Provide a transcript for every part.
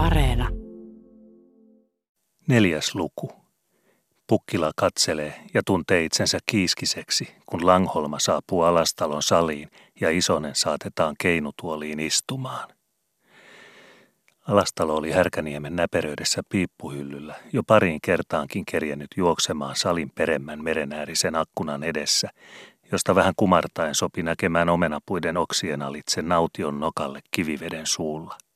Areena. Neljäs luku. Pukkila katselee ja tuntee itsensä kiiskiseksi, kun Langholma saapuu alastalon saliin ja Isonen saatetaan keinutuoliin istumaan. Alastalo oli Härkäniemen näperöidessä piippuhyllyllä jo pariin kertaankin kerjennyt juoksemaan salin peremmän merenäärisen akkunan edessä, josta vähän kumartaen sopi näkemään omenapuiden oksien alitse naution nokalle kiviveden suulla.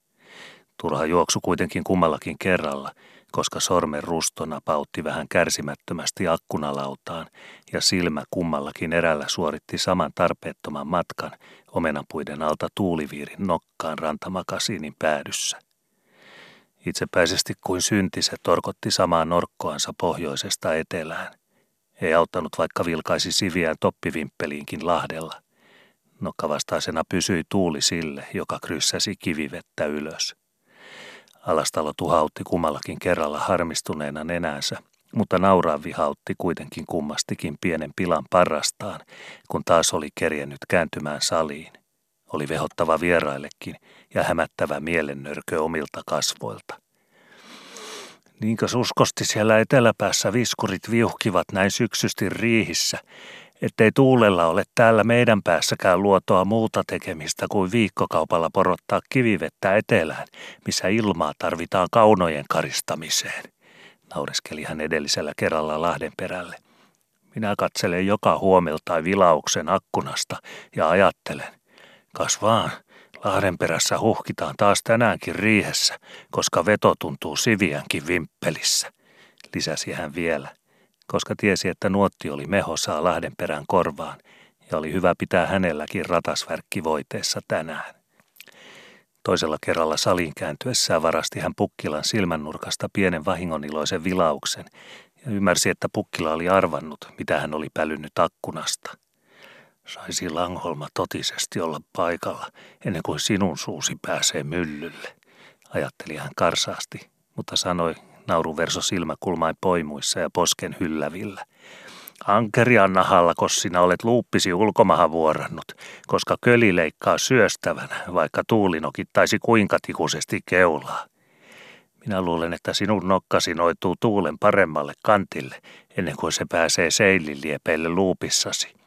Turha juoksu kuitenkin kummallakin kerralla, koska sormen rustona pautti vähän kärsimättömästi akkunalautaan ja silmä kummallakin erällä suoritti saman tarpeettoman matkan omenapuiden alta tuuliviirin nokkaan rantamakasiinin päädyssä. Itsepäisesti kuin synti se torkotti samaa norkkoansa pohjoisesta etelään. Ei auttanut vaikka vilkaisi siviään toppivimppeliinkin lahdella. Nokkavastaisena pysyi tuuli sille, joka kryssäsi kivivettä ylös. Alastalo tuhautti kummallakin kerralla harmistuneena nenänsä, mutta nauraa vihautti kuitenkin kummastikin pienen pilan parrastaan, kun taas oli kerjennyt kääntymään saliin. Oli vehottava vieraillekin ja hämättävä mielennörkö omilta kasvoilta. Niinkö uskosti siellä eteläpäässä viskurit viuhkivat näin syksysti riihissä, ettei tuulella ole täällä meidän päässäkään luotoa muuta tekemistä kuin viikkokaupalla porottaa kivivettä etelään, missä ilmaa tarvitaan kaunojen karistamiseen, naureskeli hän edellisellä kerralla Lahden perälle. Minä katselen joka huomelta vilauksen akkunasta ja ajattelen, kas vaan, Lahden perässä huhkitaan taas tänäänkin riihessä, koska veto tuntuu siviänkin vimppelissä, lisäsi hän vielä – koska tiesi, että nuotti oli mehosaa perän korvaan ja oli hyvä pitää hänelläkin ratasvärkki voiteessa tänään. Toisella kerralla salin kääntyessään varasti hän Pukkilan silmännurkasta pienen vahingoniloisen vilauksen ja ymmärsi, että Pukkila oli arvannut, mitä hän oli pälynnyt akkunasta. Saisi Langholma totisesti olla paikalla ennen kuin sinun suusi pääsee myllylle, ajatteli hän karsaasti, mutta sanoi nauruverso silmäkulmain poimuissa ja posken hyllävillä. Ankeri Anna Hallakos, sinä olet luuppisi ulkomahan vuorannut, koska köli leikkaa syöstävänä, vaikka tuuli nokittaisi kuinka tikuisesti keulaa. Minä luulen, että sinun nokkasi noituu tuulen paremmalle kantille, ennen kuin se pääsee seililiepeille luupissasi.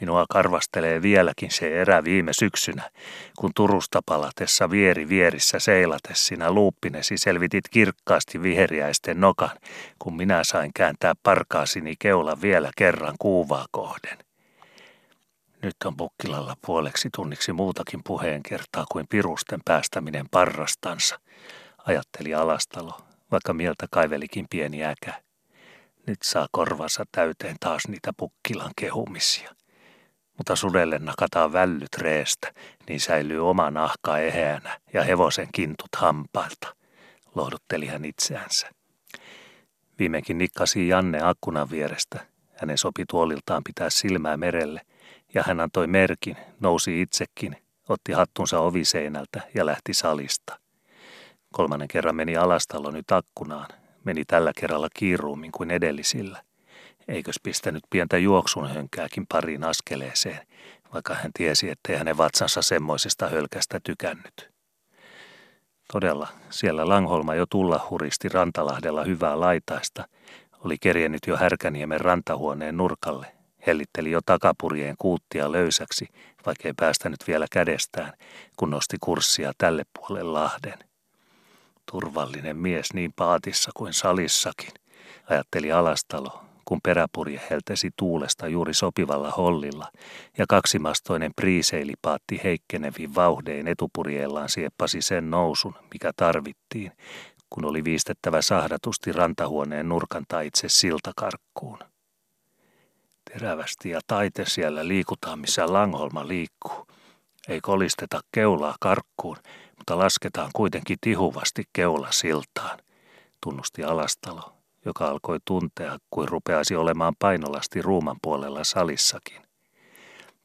Minua karvastelee vieläkin se erä viime syksynä, kun Turusta palatessa vieri vierissä seilatessina luuppinesi selvitit kirkkaasti viheriäisten nokan, kun minä sain kääntää parkaasini keula vielä kerran kuuvaa kohden. Nyt on Pukkilalla puoleksi tunniksi muutakin puheen kertaa kuin pirusten päästäminen parrastansa, ajatteli Alastalo, vaikka mieltä kaivelikin pieni äkä. Nyt saa korvansa täyteen taas niitä Pukkilan kehumisia mutta sudelle nakataan vällyt reestä, niin säilyy oma nahka eheänä ja hevosen kintut hampailta, lohdutteli hän itseänsä. Viimeinkin nikkasi Janne akkunan vierestä. Hänen sopi tuoliltaan pitää silmää merelle, ja hän antoi merkin, nousi itsekin, otti hattunsa oviseinältä ja lähti salista. Kolmannen kerran meni alastalo nyt akkunaan, meni tällä kerralla kiiruummin kuin edellisillä – Eikös pistänyt pientä juoksun hönkääkin pariin askeleeseen, vaikka hän tiesi, ettei hänen vatsansa semmoisesta hölkästä tykännyt. Todella, siellä Langholma jo tulla huristi Rantalahdella hyvää laitaista, oli kerjennyt jo Härkäniemen rantahuoneen nurkalle, hellitteli jo takapurjeen kuuttia löysäksi, vaikkei päästänyt vielä kädestään, kun nosti kurssia tälle puolelle Lahden. Turvallinen mies niin paatissa kuin salissakin, ajatteli Alastalo, kun peräpurje heltesi tuulesta juuri sopivalla hollilla ja kaksimastoinen priiseilipaatti heikkenevin vauhdein etupurjeellaan sieppasi sen nousun, mikä tarvittiin, kun oli viistettävä sahdatusti rantahuoneen nurkan taitse siltakarkkuun. Terävästi ja taite siellä liikutaan, missä Langholma liikkuu. Ei kolisteta keulaa karkkuun, mutta lasketaan kuitenkin tihuvasti keula siltaan, tunnusti Alastalo joka alkoi tuntea, kuin rupeasi olemaan painolasti ruuman puolella salissakin.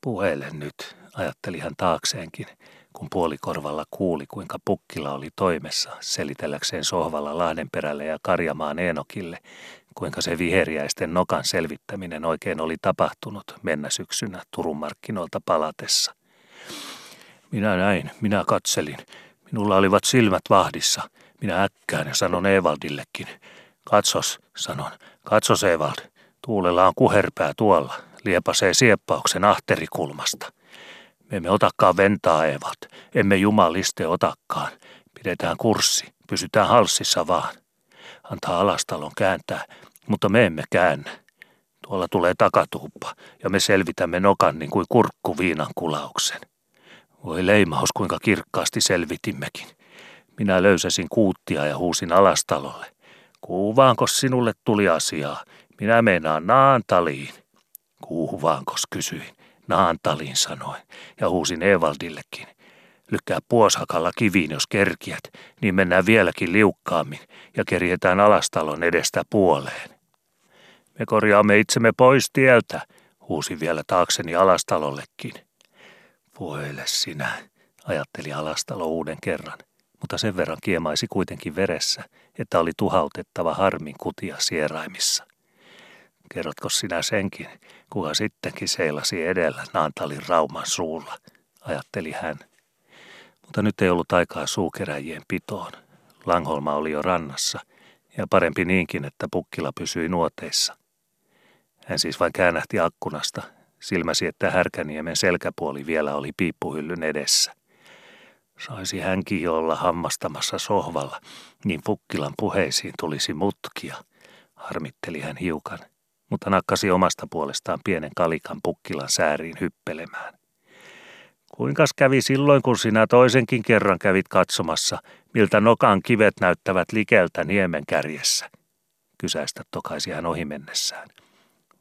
Puhele nyt, ajatteli hän taakseenkin, kun puolikorvalla kuuli, kuinka pukkila oli toimessa selitelläkseen sohvalla Lahdenperälle ja Karjamaan Eenokille, kuinka se viheriäisten nokan selvittäminen oikein oli tapahtunut mennä syksynä Turun markkinoilta palatessa. Minä näin, minä katselin. Minulla olivat silmät vahdissa – Minä äkkään ja sanon Evaldillekin. Katsos, sanon, katsos Evald, tuulella on kuherpää tuolla, liepasee sieppauksen ahterikulmasta. Me emme otakaan ventaa, Evald, emme jumaliste otakkaan. Pidetään kurssi, pysytään halssissa vaan. Antaa alastalon kääntää, mutta me emme käännä. Tuolla tulee takatuuppa ja me selvitämme nokan niin kuin kurkku viinan kulauksen. Voi leimaus, kuinka kirkkaasti selvitimmekin. Minä löysäsin kuuttia ja huusin alastalolle. Kuuvaankos sinulle tuli asiaa? Minä meinaan Naantaliin. Kuuvaankos kysyin. Naantaliin sanoin ja huusin Evaldillekin. Lykkää puoshakalla kiviin, jos kerkiät, niin mennään vieläkin liukkaammin ja kerjetään alastalon edestä puoleen. Me korjaamme itsemme pois tieltä, huusi vielä taakseni alastalollekin. Voile sinä, ajatteli alastalo uuden kerran, mutta sen verran kiemaisi kuitenkin veressä, että oli tuhautettava harmin kutia sieraimissa. Kerrotko sinä senkin, kuka sittenkin seilasi edellä Naantalin rauman suulla, ajatteli hän. Mutta nyt ei ollut aikaa suukeräjien pitoon. Langholma oli jo rannassa, ja parempi niinkin, että pukkila pysyi nuoteissa. Hän siis vain käännähti akkunasta, silmäsi, että Härkäniemen selkäpuoli vielä oli piippuhyllyn edessä. Saisi hänkin olla hammastamassa sohvalla, niin Pukkilan puheisiin tulisi mutkia, harmitteli hän hiukan, mutta nakkasi omasta puolestaan pienen kalikan Pukkilan sääriin hyppelemään. Kuinkas kävi silloin, kun sinä toisenkin kerran kävit katsomassa, miltä nokan kivet näyttävät likeltä niemen kärjessä? Kysäistä tokaisi hän ohi mennessään.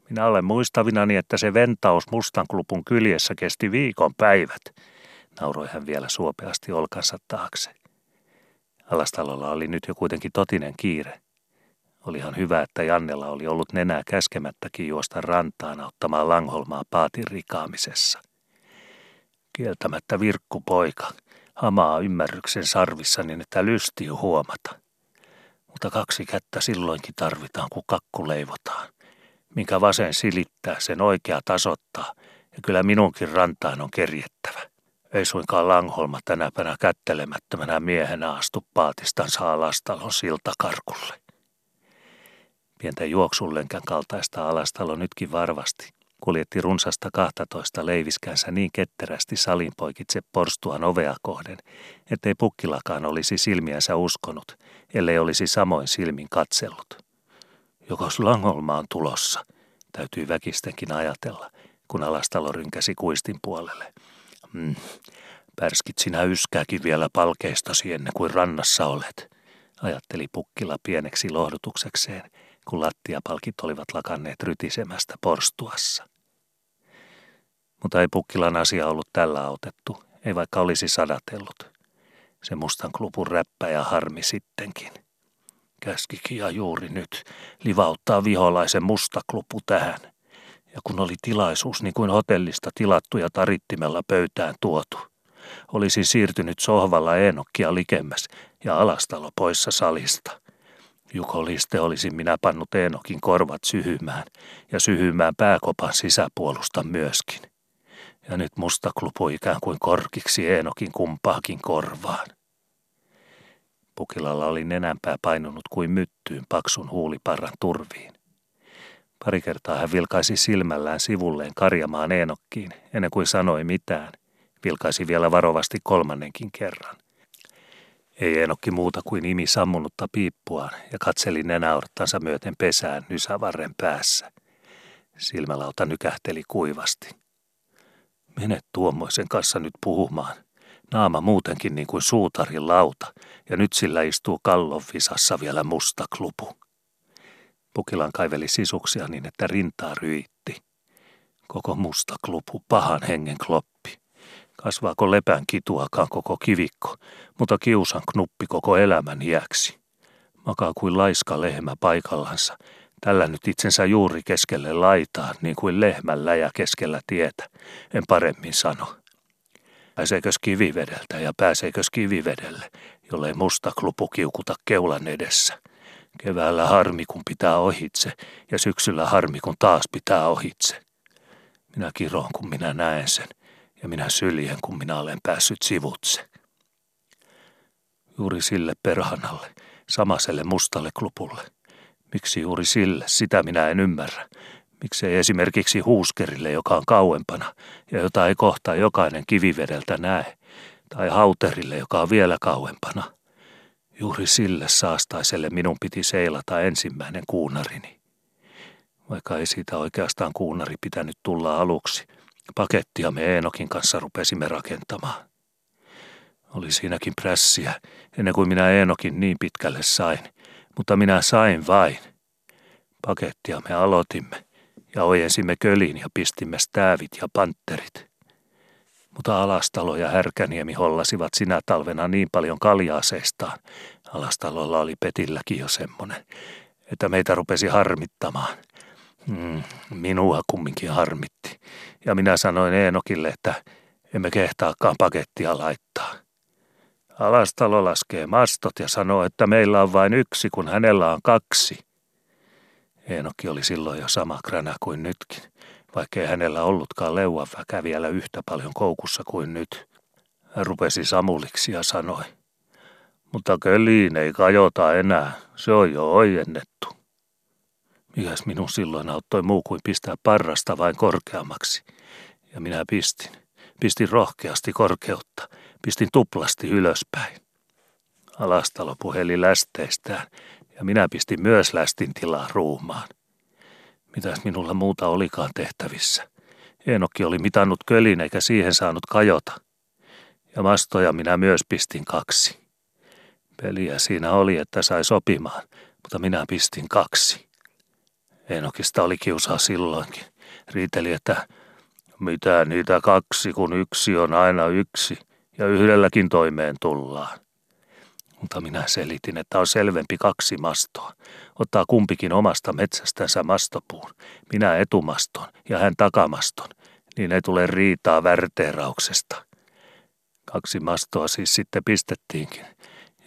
Minä olen muistavinani, että se ventaus Mustanklupun kyljessä kesti viikon päivät, nauroi hän vielä suopeasti olkansa taakse. Alastalolla oli nyt jo kuitenkin totinen kiire. Olihan hyvä, että Jannella oli ollut nenää käskemättäkin juosta rantaan auttamaan Langholmaa paatin rikaamisessa. Kieltämättä virkku poika, hamaa ymmärryksen sarvissa niin, että lysti huomata. Mutta kaksi kättä silloinkin tarvitaan, kun kakku leivotaan – minkä vasen silittää, sen oikea tasottaa, ja kyllä minunkin rantaan on kerjettävä. Ei suinkaan Langholma tänäpänä kättelemättömänä miehenä astu paatistansa alastalon siltakarkulle. Pientä juoksullenkän kaltaista alastalo nytkin varvasti. Kuljetti runsasta 12 leiviskänsä niin ketterästi salin poikitse porstuan ovea kohden, ettei pukkilakaan olisi silmiänsä uskonut, ellei olisi samoin silmin katsellut. Jokos Langholma on tulossa, täytyy väkistenkin ajatella, kun alastalo rynkäsi kuistin puolelle. Mm, pärskit sinä yskääkin vielä palkeistasi ennen kuin rannassa olet, ajatteli pukkila pieneksi lohdutuksekseen, kun lattiapalkit olivat lakanneet rytisemästä porstuassa. Mutta ei pukkilan asia ollut tällä autettu, ei vaikka olisi sadatellut. Se mustan räppä ja harmi sittenkin käskikin ja juuri nyt livauttaa viholaisen mustaklupu tähän. Ja kun oli tilaisuus niin kuin hotellista tilattu ja tarittimella pöytään tuotu, olisi siirtynyt sohvalla Eenokkia likemmäs ja alastalo poissa salista. Juko Liste olisi minä pannut Eenokin korvat syhymään ja syhymään pääkopan sisäpuolusta myöskin. Ja nyt mustaklupu ikään kuin korkiksi Eenokin kumpaakin korvaan. Pukilalla oli nenänpää painunut kuin myttyyn paksun huuliparran turviin. Pari kertaa hän vilkaisi silmällään sivulleen karjamaan Eenokkiin, ennen kuin sanoi mitään. Vilkaisi vielä varovasti kolmannenkin kerran. Ei Eenokki muuta kuin imi sammunutta piippuaan ja katseli nenäorttansa myöten pesään nysävarren päässä. Silmälauta nykähteli kuivasti. Mene tuommoisen kanssa nyt puhumaan, Naama muutenkin niin kuin suutarin lauta, ja nyt sillä istuu kallon visassa vielä musta klupu. Pukilan kaiveli sisuksia niin, että rintaa ryitti. Koko musta klupu, pahan hengen kloppi. Kasvaako lepän kituakaan koko kivikko, mutta kiusan knuppi koko elämän iäksi. Makaa kuin laiska lehmä paikallansa, tällä nyt itsensä juuri keskelle laitaa, niin kuin lehmän läjä keskellä tietä, en paremmin sano. Pääseekös kivivedeltä ja pääseekös kivivedelle, jollei musta klupu kiukuta keulan edessä. Keväällä harmi kun pitää ohitse ja syksyllä harmi kun taas pitää ohitse. Minä kiroon kun minä näen sen ja minä syljen kun minä olen päässyt sivutse. Juuri sille perhanalle, samaselle mustalle klupulle. Miksi juuri sille, sitä minä en ymmärrä. Miksei esimerkiksi huuskerille, joka on kauempana ja jota ei kohta jokainen kivivedeltä näe, tai hauterille, joka on vielä kauempana. Juuri sille saastaiselle minun piti seilata ensimmäinen kuunarini. Vaikka ei siitä oikeastaan kuunari pitänyt tulla aluksi, pakettia me Eenokin kanssa rupesimme rakentamaan. Oli siinäkin prässiä, ennen kuin minä Eenokin niin pitkälle sain, mutta minä sain vain. Pakettia me aloitimme ja ojensimme kölin ja pistimme stäävit ja panterit. Mutta Alastalo ja Härkäniemi hollasivat sinä talvena niin paljon kaljaaseistaan, Alastalolla oli Petilläkin jo semmonen, että meitä rupesi harmittamaan. Mm, minua kumminkin harmitti. Ja minä sanoin Eenokille, että emme kehtaakaan pakettia laittaa. Alastalo laskee mastot ja sanoo, että meillä on vain yksi, kun hänellä on kaksi. Eenokki oli silloin jo sama kränä kuin nytkin, vaikkei hänellä ollutkaan leuanväkä vielä yhtä paljon koukussa kuin nyt. Hän rupesi samuliksi ja sanoi, mutta köliin ei kajota enää, se on jo ojennettu. Mikäs minun silloin auttoi muu kuin pistää parrasta vain korkeammaksi. Ja minä pistin. Pistin rohkeasti korkeutta. Pistin tuplasti ylöspäin. Alastalo puheli lästeistään ja minä pistin myös lästin tilaa ruumaan. Mitäs minulla muuta olikaan tehtävissä? Enokki oli mitannut kölin eikä siihen saanut kajota. Ja mastoja minä myös pistin kaksi. Peliä siinä oli, että sai sopimaan, mutta minä pistin kaksi. Enokista oli kiusaa silloinkin. Riiteli, että mitä niitä kaksi, kun yksi on aina yksi ja yhdelläkin toimeen tullaan. Mutta minä selitin, että on selvempi kaksi mastoa. Ottaa kumpikin omasta metsästänsä mastopuun. Minä etumaston ja hän takamaston. Niin ei tule riitaa värteerauksesta. Kaksi mastoa siis sitten pistettiinkin.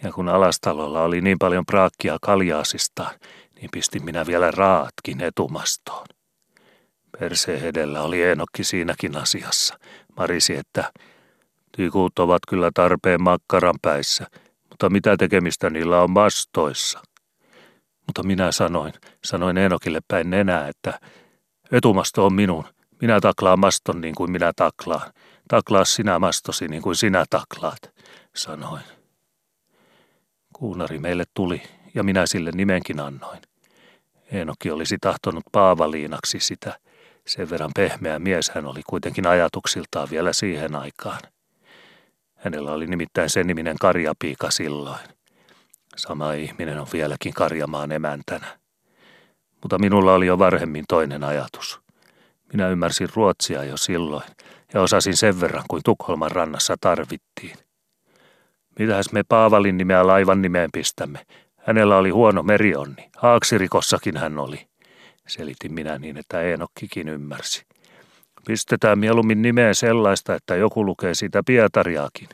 Ja kun alastalolla oli niin paljon praakkia kaljaasistaan, niin pistin minä vielä raatkin etumastoon. Perseen edellä oli Enokki siinäkin asiassa. Marisi, että tikut ovat kyllä tarpeen makkaran päissä, mutta mitä tekemistä niillä on mastoissa? Mutta minä sanoin, sanoin Enokille päin nenää, että etumasto on minun. Minä taklaan maston niin kuin minä taklaan. Taklaa sinä mastosi niin kuin sinä taklaat, sanoin. Kuunari meille tuli ja minä sille nimenkin annoin. Eenokki olisi tahtonut Paavaliinaksi sitä. Sen verran pehmeä mies hän oli kuitenkin ajatuksiltaan vielä siihen aikaan. Hänellä oli nimittäin sen niminen karjapiika silloin. Sama ihminen on vieläkin karjamaan emäntänä. Mutta minulla oli jo varhemmin toinen ajatus. Minä ymmärsin ruotsia jo silloin ja osasin sen verran kuin Tukholman rannassa tarvittiin. Mitäs me Paavalin nimeä laivan nimeen pistämme? Hänellä oli huono merionni. Haaksirikossakin hän oli. Selitin minä niin, että Eenokkikin ymmärsi. Pistetään mieluummin nimeen sellaista, että joku lukee siitä Pietariakin.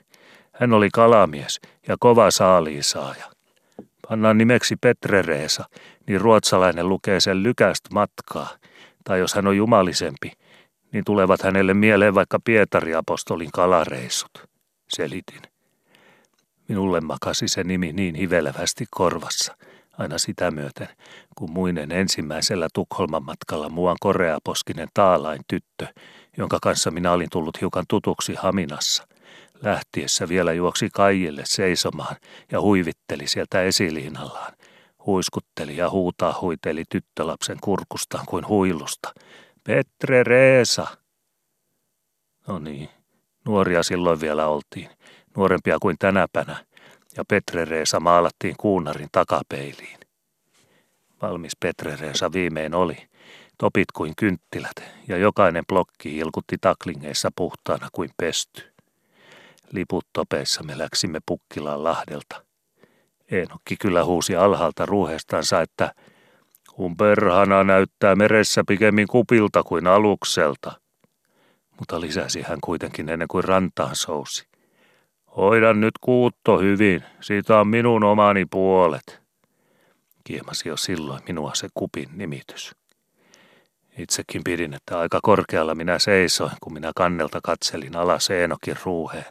Hän oli kalamies ja kova saaliisaaja. Pannaan nimeksi Petre Reesa, niin ruotsalainen lukee sen lykästä matkaa. Tai jos hän on jumalisempi, niin tulevat hänelle mieleen vaikka Pietari-apostolin kalareissut. Selitin. Minulle makasi se nimi niin hivelevästi korvassa, aina sitä myöten, kun muinen ensimmäisellä Tukholman matkalla muuan koreaposkinen taalain tyttö, jonka kanssa minä olin tullut hiukan tutuksi Haminassa. Lähtiessä vielä juoksi kaijille seisomaan ja huivitteli sieltä esiliinallaan. Huiskutteli ja huutaa huiteli tyttölapsen kurkustaan kuin huilusta. Petre Reesa! No niin, nuoria silloin vielä oltiin nuorempia kuin tänäpänä, ja Petrereesa maalattiin kuunarin takapeiliin. Valmis Petrereesa viimein oli, topit kuin kynttilät, ja jokainen blokki ilkutti taklingeissa puhtaana kuin pesty. Liput topeissa me läksimme Pukkilaan lahdelta. Eenokki kyllä huusi alhaalta ruuhestansa, että kun perhana näyttää meressä pikemmin kupilta kuin alukselta. Mutta lisäsi hän kuitenkin ennen kuin rantaan sousi. Hoidan nyt kuutto hyvin, siitä on minun omani puolet. Kiemasi jo silloin minua se kupin nimitys. Itsekin pidin, että aika korkealla minä seisoin, kun minä kannelta katselin alas Eenokin ruuheen.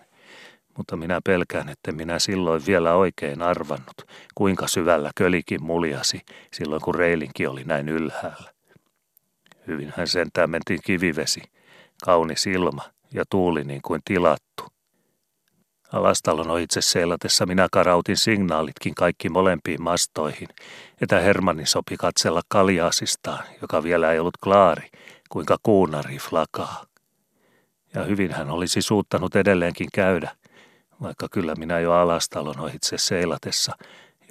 Mutta minä pelkään, että minä silloin vielä oikein arvannut, kuinka syvällä kölikin muljasi silloin, kun reilinki oli näin ylhäällä. Hyvinhän sentään mentiin kivivesi, kaunis ilma ja tuuli niin kuin tilattu. Alastalon itse seilatessa minä karautin signaalitkin kaikki molempiin mastoihin, että Hermanni sopi katsella kaljaasistaan, joka vielä ei ollut klaari, kuinka kuunari flakaa. Ja hyvin hän olisi suuttanut edelleenkin käydä, vaikka kyllä minä jo alastalon ohitse seilatessa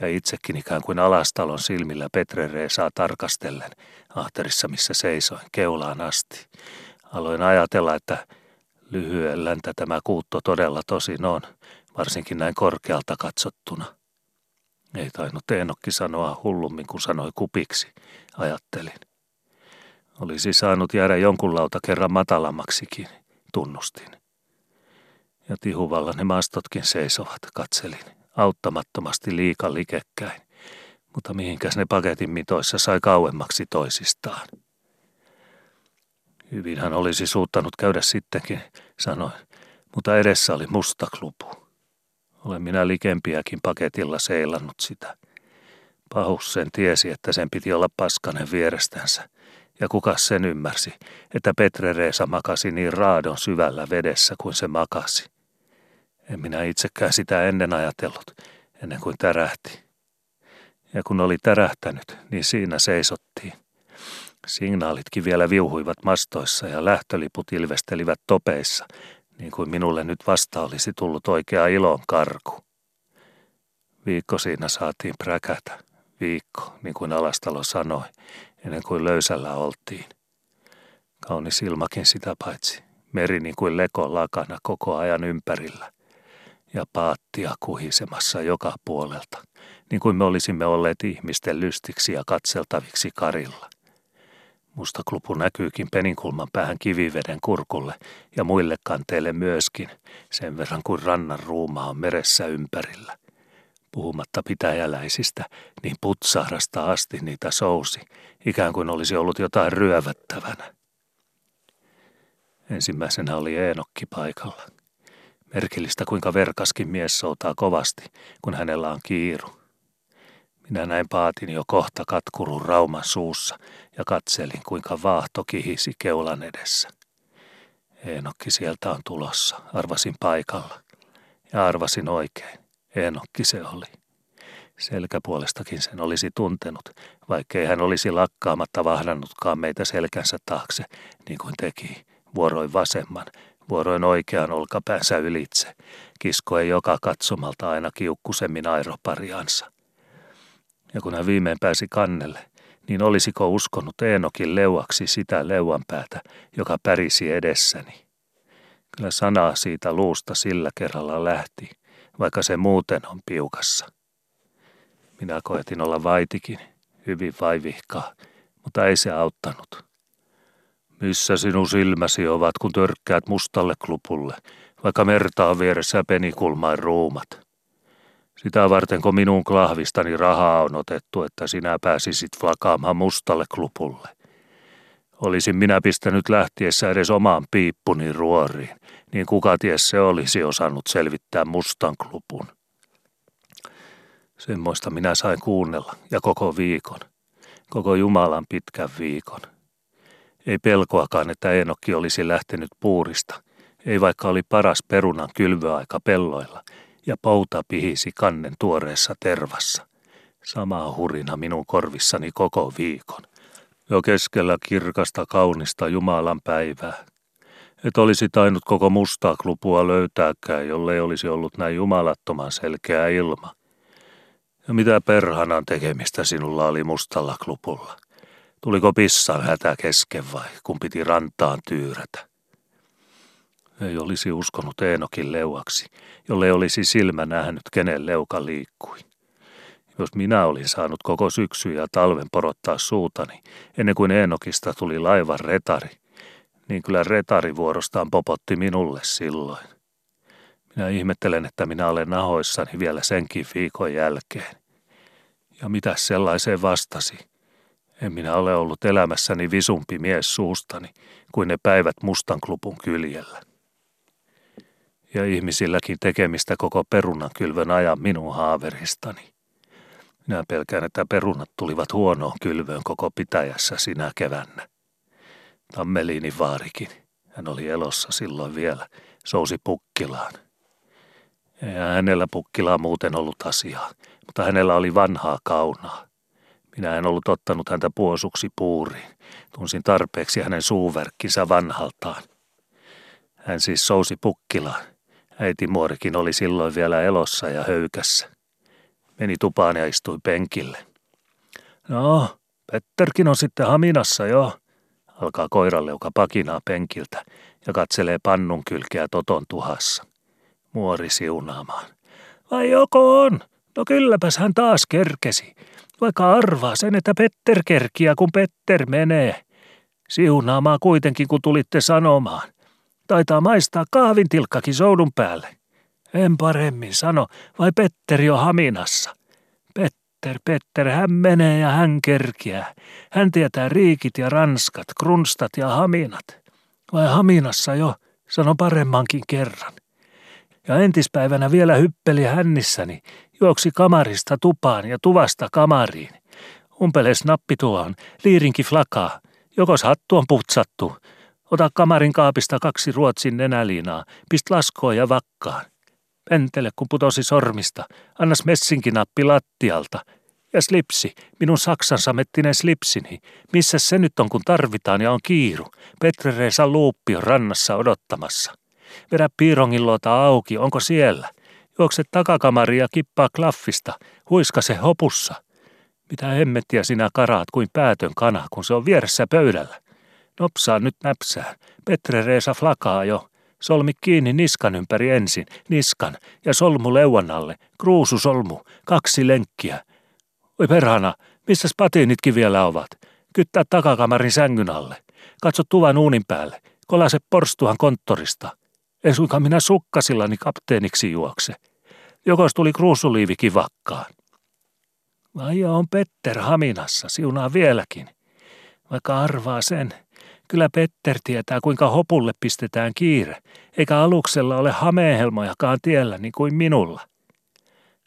ja itsekin ikään kuin alastalon silmillä Petre Reesaa tarkastellen ahterissa, missä seisoin, keulaan asti. Aloin ajatella, että lyhyelläntä tämä kuutto todella tosin on, varsinkin näin korkealta katsottuna. Ei tainnut Eenokki sanoa hullummin kuin sanoi kupiksi, ajattelin. Olisi saanut jäädä jonkun lauta kerran matalammaksikin, tunnustin. Ja tihuvalla ne mastotkin seisovat, katselin, auttamattomasti liika likekkäin. Mutta mihinkäs ne paketin mitoissa sai kauemmaksi toisistaan. Hyvinhän olisi suuttanut käydä sittenkin, sanoin, mutta edessä oli musta klupu. Olen minä likempiäkin paketilla seilannut sitä. Pahus sen tiesi, että sen piti olla paskanen vierestänsä, ja kuka sen ymmärsi, että Petre Reesa makasi niin raadon syvällä vedessä kuin se makasi. En minä itsekään sitä ennen ajatellut, ennen kuin tärähti. Ja kun oli tärähtänyt, niin siinä seisottiin. Signaalitkin vielä viuhuivat mastoissa ja lähtöliput ilvestelivät topeissa, niin kuin minulle nyt vasta olisi tullut oikea ilon karku. Viikko siinä saatiin präkätä. Viikko, niin kuin Alastalo sanoi, ennen kuin löysällä oltiin. Kaunis ilmakin sitä paitsi. Meri niin kuin leko lakana koko ajan ympärillä. Ja paattia kuhisemassa joka puolelta, niin kuin me olisimme olleet ihmisten lystiksi ja katseltaviksi karilla. Musta klupu näkyykin peninkulman päähän kiviveden kurkulle ja muille kanteille myöskin, sen verran kuin rannan ruuma on meressä ympärillä. Puhumatta pitäjäläisistä, niin putsahdasta asti niitä sousi, ikään kuin olisi ollut jotain ryövättävänä. Ensimmäisenä oli Eenokki paikalla. Merkillistä, kuinka verkaskin mies soutaa kovasti, kun hänellä on kiiru. Minä näin paatin jo kohta katkurun rauman suussa ja katselin, kuinka vaahto kihisi keulan edessä. Eenokki sieltä on tulossa, arvasin paikalla. Ja arvasin oikein. Eenokki se oli. Selkäpuolestakin sen olisi tuntenut, vaikkei hän olisi lakkaamatta vahdannutkaan meitä selkänsä taakse, niin kuin teki, vuoroin vasemman, vuoroin oikean olkapäänsä ylitse, kiskoen joka katsomalta aina kiukkusemmin airopariansa. Ja kun hän viimein pääsi kannelle, niin olisiko uskonut Eenokin leuaksi sitä leuanpäätä, joka pärisi edessäni. Kyllä sanaa siitä luusta sillä kerralla lähti, vaikka se muuten on piukassa. Minä koetin olla vaitikin, hyvin vaivihkaa, mutta ei se auttanut. Missä sinun silmäsi ovat, kun törkkäät mustalle klupulle, vaikka mertaa vieressä penikulmain ruumat? Sitä varten, kun minun klahvistani rahaa on otettu, että sinä pääsisit flakaamaan mustalle klupulle. Olisin minä pistänyt lähtiessä edes omaan piippuni ruoriin, niin kuka ties se olisi osannut selvittää mustan klupun. Semmoista minä sain kuunnella, ja koko viikon. Koko Jumalan pitkän viikon. Ei pelkoakaan, että Enokki olisi lähtenyt puurista. Ei vaikka oli paras perunan kylvöaika pelloilla, ja pouta pihisi kannen tuoreessa tervassa. Sama hurina minun korvissani koko viikon. Jo keskellä kirkasta kaunista Jumalan päivää. Et olisi tainnut koko mustaa klupua löytääkään, jollei olisi ollut näin jumalattoman selkeä ilma. Ja mitä perhanan tekemistä sinulla oli mustalla klupulla? Tuliko pissan hätä kesken vai kun piti rantaan tyyrätä? Ei olisi uskonut Eenokin leuaksi, jolle olisi silmä nähnyt, kenen leuka liikkui. Jos minä olin saanut koko syksy ja talven porottaa suutani, ennen kuin Eenokista tuli laivan retari, niin kyllä retari vuorostaan popotti minulle silloin. Minä ihmettelen, että minä olen nahoissani vielä senkin viikon jälkeen. Ja mitä sellaiseen vastasi? En minä ole ollut elämässäni visumpi mies suustani kuin ne päivät mustan klupun kyljellä. Ja ihmisilläkin tekemistä koko perunan kylvön ajan minun haaveristani. Minä pelkään, että perunat tulivat huonoon kylvöön koko pitäjässä sinä kevännä. Tammeliini vaarikin, hän oli elossa silloin vielä, sousi pukkilaan. Ei hänellä pukkilaa muuten ollut asiaa, mutta hänellä oli vanhaa kaunaa. Minä en ollut ottanut häntä puosuksi puuriin. Tunsin tarpeeksi hänen suuverkkinsä vanhaltaan. Hän siis sousi pukkilaan. Äiti Muorikin oli silloin vielä elossa ja höykässä. Meni tupaan ja istui penkille. No, Petterkin on sitten haminassa jo, alkaa koiraleuka pakinaa penkiltä ja katselee pannun kylkeä toton tuhassa. Muori siunaamaan. Vai joko on? No kylläpäs hän taas kerkesi. Vaikka arvaa sen, että Petter kerkiä, kun Petter menee. Siunaamaan kuitenkin, kun tulitte sanomaan. Taitaa maistaa kahvintilkkakin soudun päälle. En paremmin sano, vai Petteri on haminassa. Petter, Petter, hän menee ja hän kerkiää. Hän tietää riikit ja ranskat, krunstat ja haminat. Vai haminassa jo, sano paremmankin kerran. Ja entispäivänä vielä hyppeli hännissäni, juoksi kamarista tupaan ja tuvasta kamariin. Umpeles nappi tuohon, liirinki flakaa, jokos hattu on putsattu. Ota kamarin kaapista kaksi ruotsin nenäliinaa, pist laskoa ja vakkaan. Pentele, kun putosi sormista, annas messinkinappi lattialta. Ja slipsi, minun saksan samettinen slipsini. Missä se nyt on, kun tarvitaan ja on kiiru? Petre Reesa luuppi on rannassa odottamassa. Vedä piirongin luota auki, onko siellä? Juokse takakamari ja kippaa klaffista, huiska se hopussa. Mitä hemmettiä sinä karaat kuin päätön kana, kun se on vieressä pöydällä? Nopsaa nyt näpsää. Petre Reesa flakaa jo. Solmi kiinni niskan ympäri ensin, niskan, ja solmu leuan alle, solmu, kaksi lenkkiä. Oi perhana, missä patiinitkin vielä ovat? Kyttää takakamarin sängyn alle. Katso tuvan uunin päälle. Kolase porstuhan konttorista. En suinkaan minä sukkasillani kapteeniksi juokse. Jokos tuli kruusuliivikin vakkaan. Vai on Petter Haminassa, siunaa vieläkin. Vaikka arvaa sen, Kyllä Petter tietää, kuinka hopulle pistetään kiire, eikä aluksella ole hameenhelmojakaan tiellä niin kuin minulla.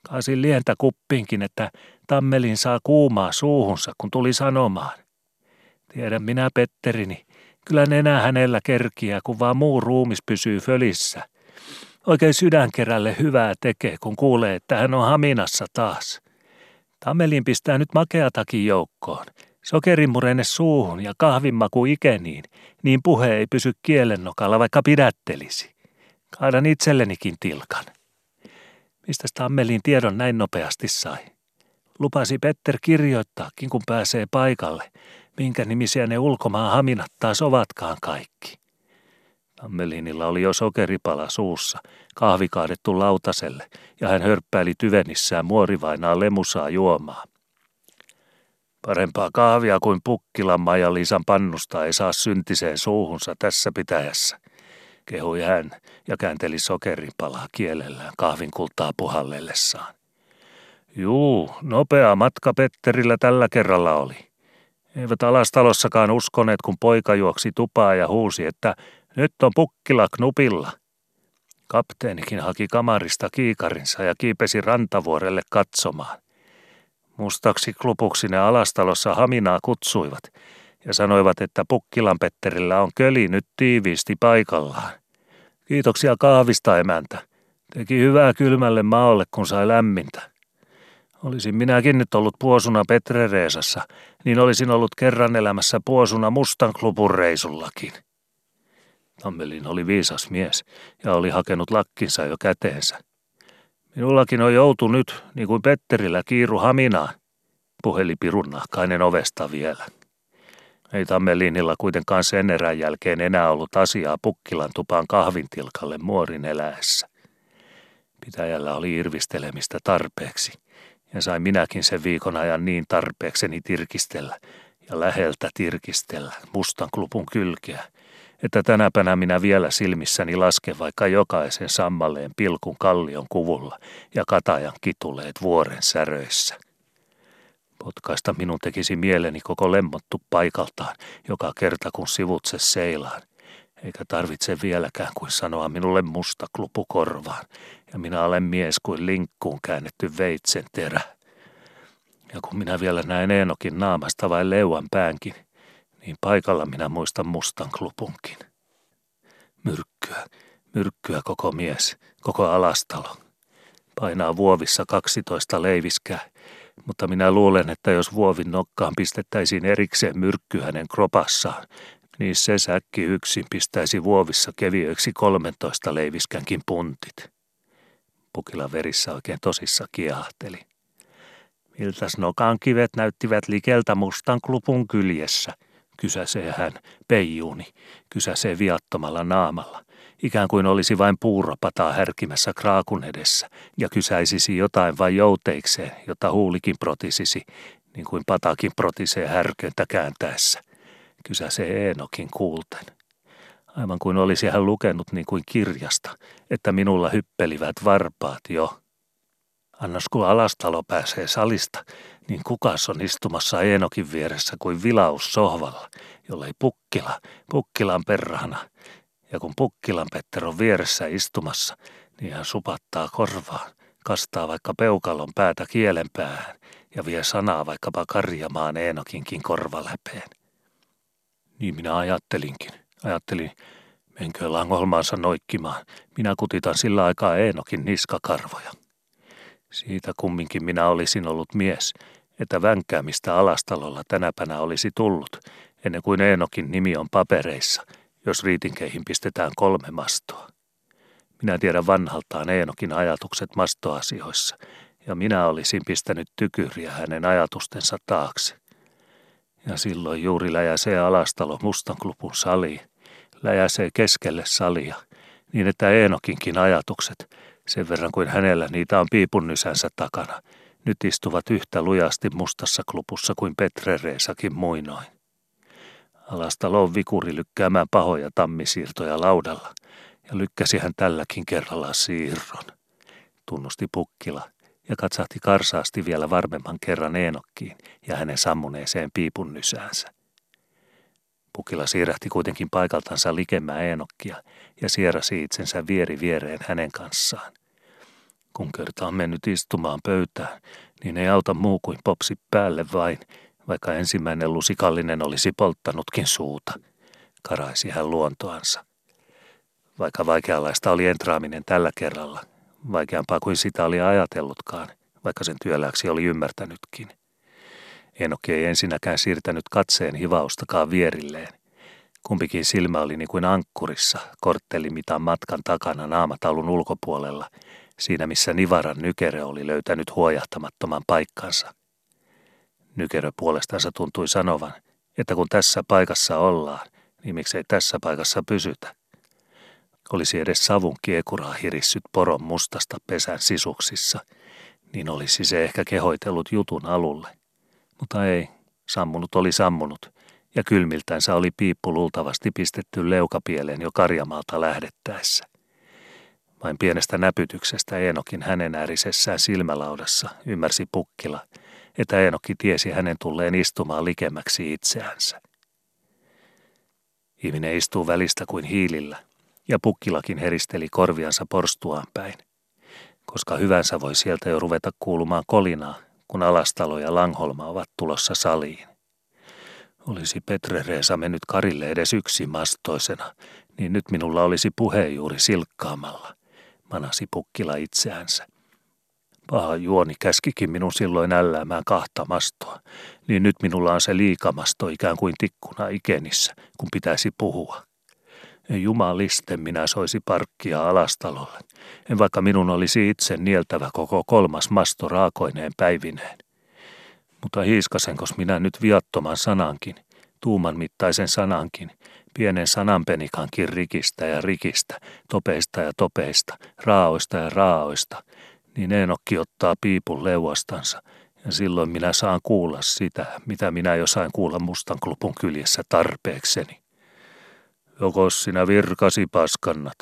Kaasin lientä kuppinkin, että Tammelin saa kuumaa suuhunsa, kun tuli sanomaan. Tiedän minä Petterini, kyllä nenä hänellä kerkiä, kun vaan muu ruumis pysyy fölissä. Oikein sydänkerälle hyvää tekee, kun kuulee, että hän on haminassa taas. Tammelin pistää nyt makeatakin joukkoon – Sokerimurenne suuhun ja kahvinmaku ikeniin, niin puhe ei pysy kielennokalla, vaikka pidättelisi. Kaadan itsellenikin tilkan. Mistä Tammelin tiedon näin nopeasti sai? Lupasi Petter kirjoittaakin, kun pääsee paikalle, minkä nimisiä ne ulkomaan haminat taas ovatkaan kaikki. Tammelinilla oli jo sokeripala suussa, kahvi kaadettu lautaselle, ja hän hörppäili tyvenissään muorivainaa lemusaa juomaa. Parempaa kahvia kuin Pukkilan Maija Liisan pannusta ei saa syntiseen suuhunsa tässä pitäjässä, kehui hän ja käänteli sokeripalaa kielellään kahvin kultaa puhallellessaan. Juu, nopea matka Petterillä tällä kerralla oli. Eivät alastalossakaan uskoneet, kun poika juoksi tupaa ja huusi, että nyt on pukkila knupilla. Kapteenikin haki kamarista kiikarinsa ja kiipesi rantavuorelle katsomaan. Mustaksi klupuksi ne alastalossa Haminaa kutsuivat ja sanoivat, että Pukkilan Petterillä on köli nyt tiiviisti paikallaan. Kiitoksia kahvista emäntä. Teki hyvää kylmälle maalle, kun sai lämmintä. Olisin minäkin nyt ollut puosuna Petrereesassa, niin olisin ollut kerran elämässä puosuna Mustan klubun reisullakin. Tammelin oli viisas mies ja oli hakenut lakkinsa jo käteensä. Minullakin on joutu nyt, niin kuin Petterillä, kiiru haminaan, puheli pirunnahkainen ovesta vielä. Ei Tammelinilla kuitenkaan sen erän jälkeen enää ollut asiaa Pukkilan tupaan kahvintilkalle muorin eläessä. Pitäjällä oli irvistelemistä tarpeeksi, ja sain minäkin sen viikon ajan niin tarpeekseni tirkistellä ja läheltä tirkistellä mustan klupun kylkeä, että tänäpänä minä vielä silmissäni lasken vaikka jokaisen sammalleen pilkun kallion kuvulla ja katajan kituleet vuoren säröissä. Potkaista minun tekisi mieleni koko lemmottu paikaltaan joka kerta kun sivutse seilaan. eikä tarvitse vieläkään kuin sanoa minulle musta klupu korvaan, ja minä olen mies kuin linkkuun käännetty veitsen terä. Ja kun minä vielä näen Eenokin naamasta vai leuan päänkin, niin paikalla minä muistan mustan klupunkin. Myrkkyä, myrkkyä koko mies, koko alastalo. Painaa vuovissa kaksitoista leiviskää, mutta minä luulen, että jos vuovin nokkaan pistettäisiin erikseen myrkky hänen kropassaan, niin se säkki yksin pistäisi vuovissa keviöiksi 13 leiviskänkin puntit. Pukila verissä oikein tosissa kiehahteli. Miltäs nokan kivet näyttivät likeltä mustan klupun kyljessä, kysäsee hän, peijuuni, kysäsee viattomalla naamalla, ikään kuin olisi vain puuropataa härkimässä kraakun edessä ja kysäisisi jotain vain jouteikseen, jota huulikin protisisi, niin kuin patakin protisee härköntä kääntäessä – kysäsee Eenokin kuulten. Aivan kuin olisi hän lukenut niin kuin kirjasta, että minulla hyppelivät varpaat jo. Annas kun alastalo pääsee salista, niin kukas on istumassa Eenokin vieressä kuin vilaus sohvalla, jollei pukkila, pukkilan perhana. Ja kun pukkilan Petter on vieressä istumassa, niin hän supattaa korvaan, kastaa vaikka peukalon päätä kielen päähän ja vie sanaa vaikkapa karjamaan Eenokinkin korvaläpeen. Niin minä ajattelinkin. Ajattelin, menkö langolmaansa noikkimaan. Minä kutitan sillä aikaa Eenokin niskakarvoja. Siitä kumminkin minä olisin ollut mies, että vänkäämistä alastalolla tänäpänä olisi tullut, ennen kuin Eenokin nimi on papereissa, jos riitinkeihin pistetään kolme mastoa. Minä tiedän vanhaltaan Eenokin ajatukset mastoasioissa, ja minä olisin pistänyt tykyriä hänen ajatustensa taakse. Ja silloin juuri läjäsee alastalo mustan klupun saliin. Läjäsee keskelle salia, niin että Eenokinkin ajatukset, sen verran kuin hänellä niitä on piipunnysänsä takana, nyt istuvat yhtä lujasti mustassa klupussa kuin Petrereesakin muinoin. Alastalo on vikuri lykkäämään pahoja tammisiirtoja laudalla, ja lykkäsi hän tälläkin kerralla siirron. Tunnusti Pukkila – ja katsahti karsaasti vielä varmemman kerran Eenokkiin ja hänen sammuneeseen piipun nysäänsä. Pukila siirrähti kuitenkin paikaltansa likemään Eenokkia ja sierasi itsensä vieri viereen hänen kanssaan. Kun kerta on mennyt istumaan pöytään, niin ei auta muu kuin popsi päälle vain, vaikka ensimmäinen lusikallinen olisi polttanutkin suuta. Karaisi hän luontoansa. Vaikka vaikeanlaista oli entraaminen tällä kerralla, vaikeampaa kuin sitä oli ajatellutkaan, vaikka sen työläksi oli ymmärtänytkin. Enokki ei ensinnäkään siirtänyt katseen hivaustakaan vierilleen. Kumpikin silmä oli niin kuin ankkurissa, korttelimitan matkan takana naamataulun ulkopuolella, siinä missä Nivaran nykere oli löytänyt huojahtamattoman paikkansa. Nykere puolestansa tuntui sanovan, että kun tässä paikassa ollaan, niin miksei tässä paikassa pysytä. Olisi edes savun kiekuraa hirissyt poron mustasta pesän sisuksissa, niin olisi se ehkä kehoitellut jutun alulle. Mutta ei, sammunut oli sammunut, ja kylmiltänsä oli piippu luultavasti pistetty leukapieleen jo karjamaalta lähdettäessä. Vain pienestä näpytyksestä Eenokin hänen äärisessään silmälaudassa ymmärsi pukkila, että Eenokki tiesi hänen tulleen istumaan likemmäksi itseänsä. Ihminen istuu välistä kuin hiilillä, ja pukkilakin heristeli korviansa porstuaan päin, koska hyvänsä voi sieltä jo ruveta kuulumaan kolinaa, kun Alastalo ja Langholma ovat tulossa saliin. Olisi Petre Reesa mennyt Karille edes yksi mastoisena, niin nyt minulla olisi puhe juuri silkkaamalla, manasi pukkila itseänsä. Paha juoni käskikin minun silloin älläämään kahta mastoa, niin nyt minulla on se liikamasto ikään kuin tikkuna ikenissä, kun pitäisi puhua. Jumaliste minä soisi parkkia alastalolle, en vaikka minun olisi itse nieltävä koko kolmas masto raakoineen päivineen. Mutta hiiskasenkos minä nyt viattoman sanankin, tuuman mittaisen sanankin, pienen sananpenikankin rikistä ja rikistä, topeista ja topeista, raaoista ja raaoista, niin Eenokki ottaa piipun leuastansa, ja silloin minä saan kuulla sitä, mitä minä jo sain kuulla mustan klupun kyljessä tarpeekseni. Joko sinä virkasi paskannat,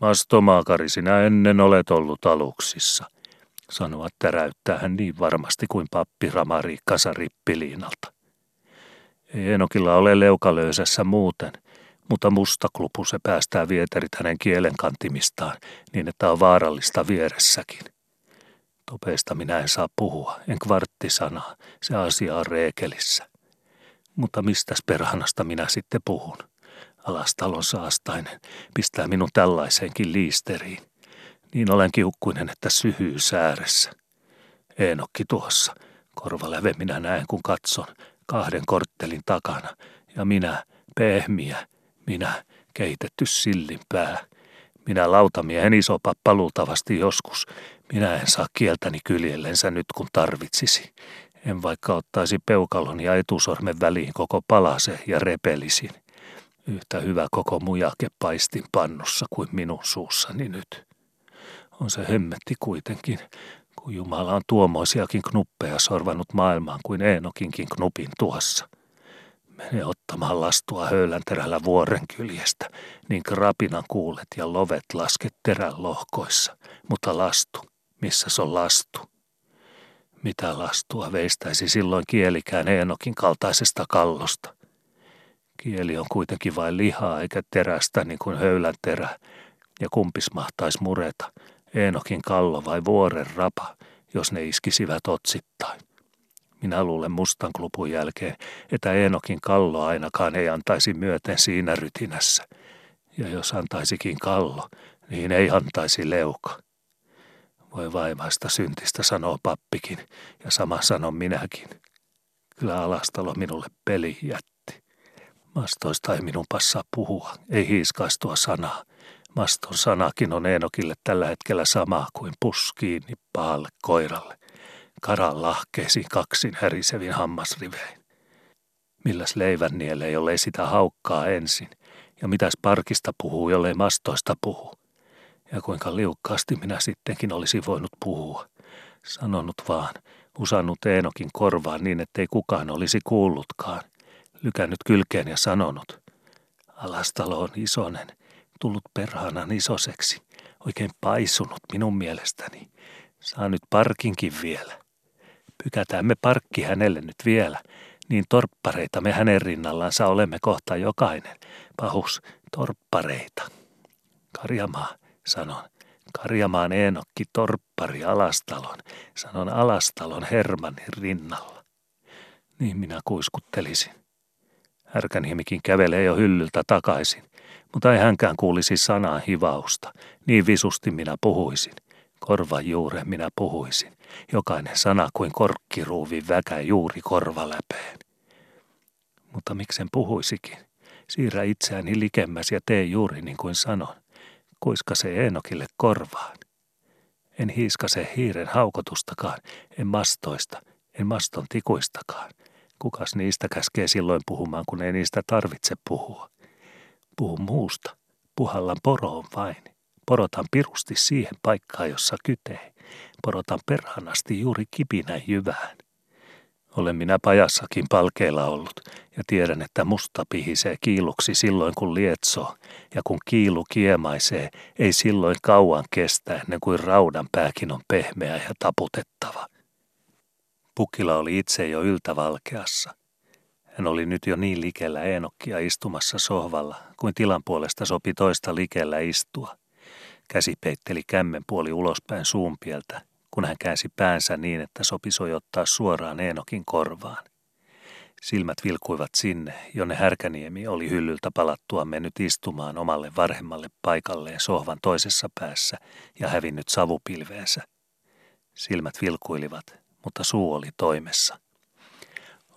mastomaakari sinä ennen olet ollut aluksissa, sanoa täräyttää hän niin varmasti kuin pappi Ramariikkansa rippiliinalta. Ei Enokilla ole leukalöysässä muuten, mutta musta klupu se päästää vieterit hänen kielen kantimistaan niin, että on vaarallista vieressäkin. Topeista minä en saa puhua, en kvarttisanaa, se asia on reekelissä. Mutta mistäs perhanasta minä sitten puhun? Alastalon saastainen pistää minun tällaiseenkin liisteriin. Niin olen kiukkuinen, että syhyy sääressä. Eenokki tuossa, korvaläve minä näen kun katson, kahden korttelin takana, ja minä, pehmiä, minä, keitetty sillin pää. Minä lautamiehen iso pappa luultavasti joskus. Minä en saa kieltäni kyljellensä nyt kun tarvitsisi. En vaikka ottaisi peukalon ja etusormen väliin koko palase ja repelisin. Yhtä hyvä koko mujake paistin pannussa kuin minun suussani nyt. On se hemmetti kuitenkin, kun Jumala on tuomoisiakin knuppeja sorvannut maailmaan kuin Eenokinkin knupin tuossa. Mene ottamaan lastua höylän terällä vuoren kyljestä, niin krapinan kuulet ja lovet lasket terän lohkoissa. Mutta lastu, missä se on lastu? Mitä lastua veistäisi silloin kielikään Eenokin kaltaisesta kallosta? Kieli on kuitenkin vain lihaa eikä terästä niin kuin höylän terä, ja kumpis mahtaisi mureta, Eenokin kallo vai vuoren rapa, jos ne iskisivät otsittain. Minä luulen mustan klupun jälkeen, että Eenokin kallo ainakaan ei antaisi myöten siinä rytinässä. Ja jos antaisikin kallo, niin ei antaisi leuka. Voi vaivaista syntistä sanoo pappikin, ja sama sanon minäkin. Kyllä alastalo minulle peli jätti. Mastoista ei minun passaa puhua, ei hiiskaistua sanaa. Maston sanakin on Eenokille tällä hetkellä sama kuin puskiin pahalle koiralle. Karan lahkeesi kaksin härisevin hammasrivein. Milläs leivän nielle, jollei sitä haukkaa ensin, ja mitäs parkista puhuu, jollei mastoista puhu. Ja kuinka liukkaasti minä sittenkin olisi voinut puhua. Sanonut vaan, usannut Eenokin korvaan niin, ettei kukaan olisi kuullutkaan. Lykännyt kylkeen ja sanonut, alastalo on isonen, tullut perhanan isoseksi, oikein paisunut minun mielestäni. Saa nyt parkinkin vielä. Pykätään parkki hänelle nyt vielä, niin torppareita me hänen rinnallansa olemme kohta jokainen. Pahus, torppareita. Karjamaa, sanon. Karjamaan Eenokki torppari Alastalon, sanon Alastalon Hermannin rinnalla. Niin minä kuiskuttelisin. Härkänhiemikin kävelee jo hyllyltä takaisin, mutta ei hänkään kuulisi sanaa hivausta. Niin visusti minä puhuisin. Korvan juure minä puhuisin. Jokainen sana kuin korkkiruuvi väkä juuri korvaläpeen. Mutta miksen puhuisikin? Siirrä itseäni likemmäs ja tee juuri niin kuin sanon. Kuiska se Eenokille korvaan. En hiiskase hiiren haukotustakaan, en mastoista, en maston tikuistakaan. Kukas niistä käskee silloin puhumaan, kun ei niistä tarvitse puhua? Puhu muusta, puhallan poroon vain. Porotan pirusti siihen paikkaan, jossa kytee. Porotan perhanasti juuri kipinä jyvään. Olen minä pajassakin palkeilla ollut ja tiedän, että musta pihisee kiiluksi silloin kun lietsoo ja kun kiilu kiemaisee, ei silloin kauan kestä ennen kuin raudan pääkin on pehmeä ja taputettava. Pukila oli itse jo yltävalkeassa. Hän oli nyt jo niin likellä Eenokkia istumassa sohvalla, kuin tilan puolesta sopi toista likellä istua. Käsi peitteli kämmen puoli ulospäin suumpieltä, kun hän käänsi päänsä niin, että sopi sojottaa suoraan Eenokin korvaan. Silmät vilkuivat sinne, jonne Härkäniemi oli hyllyltä palattua mennyt istumaan omalle varhemmalle paikalleen sohvan toisessa päässä ja hävinnyt savupilveensä. Silmät vilkuilivat, mutta suu oli toimessa.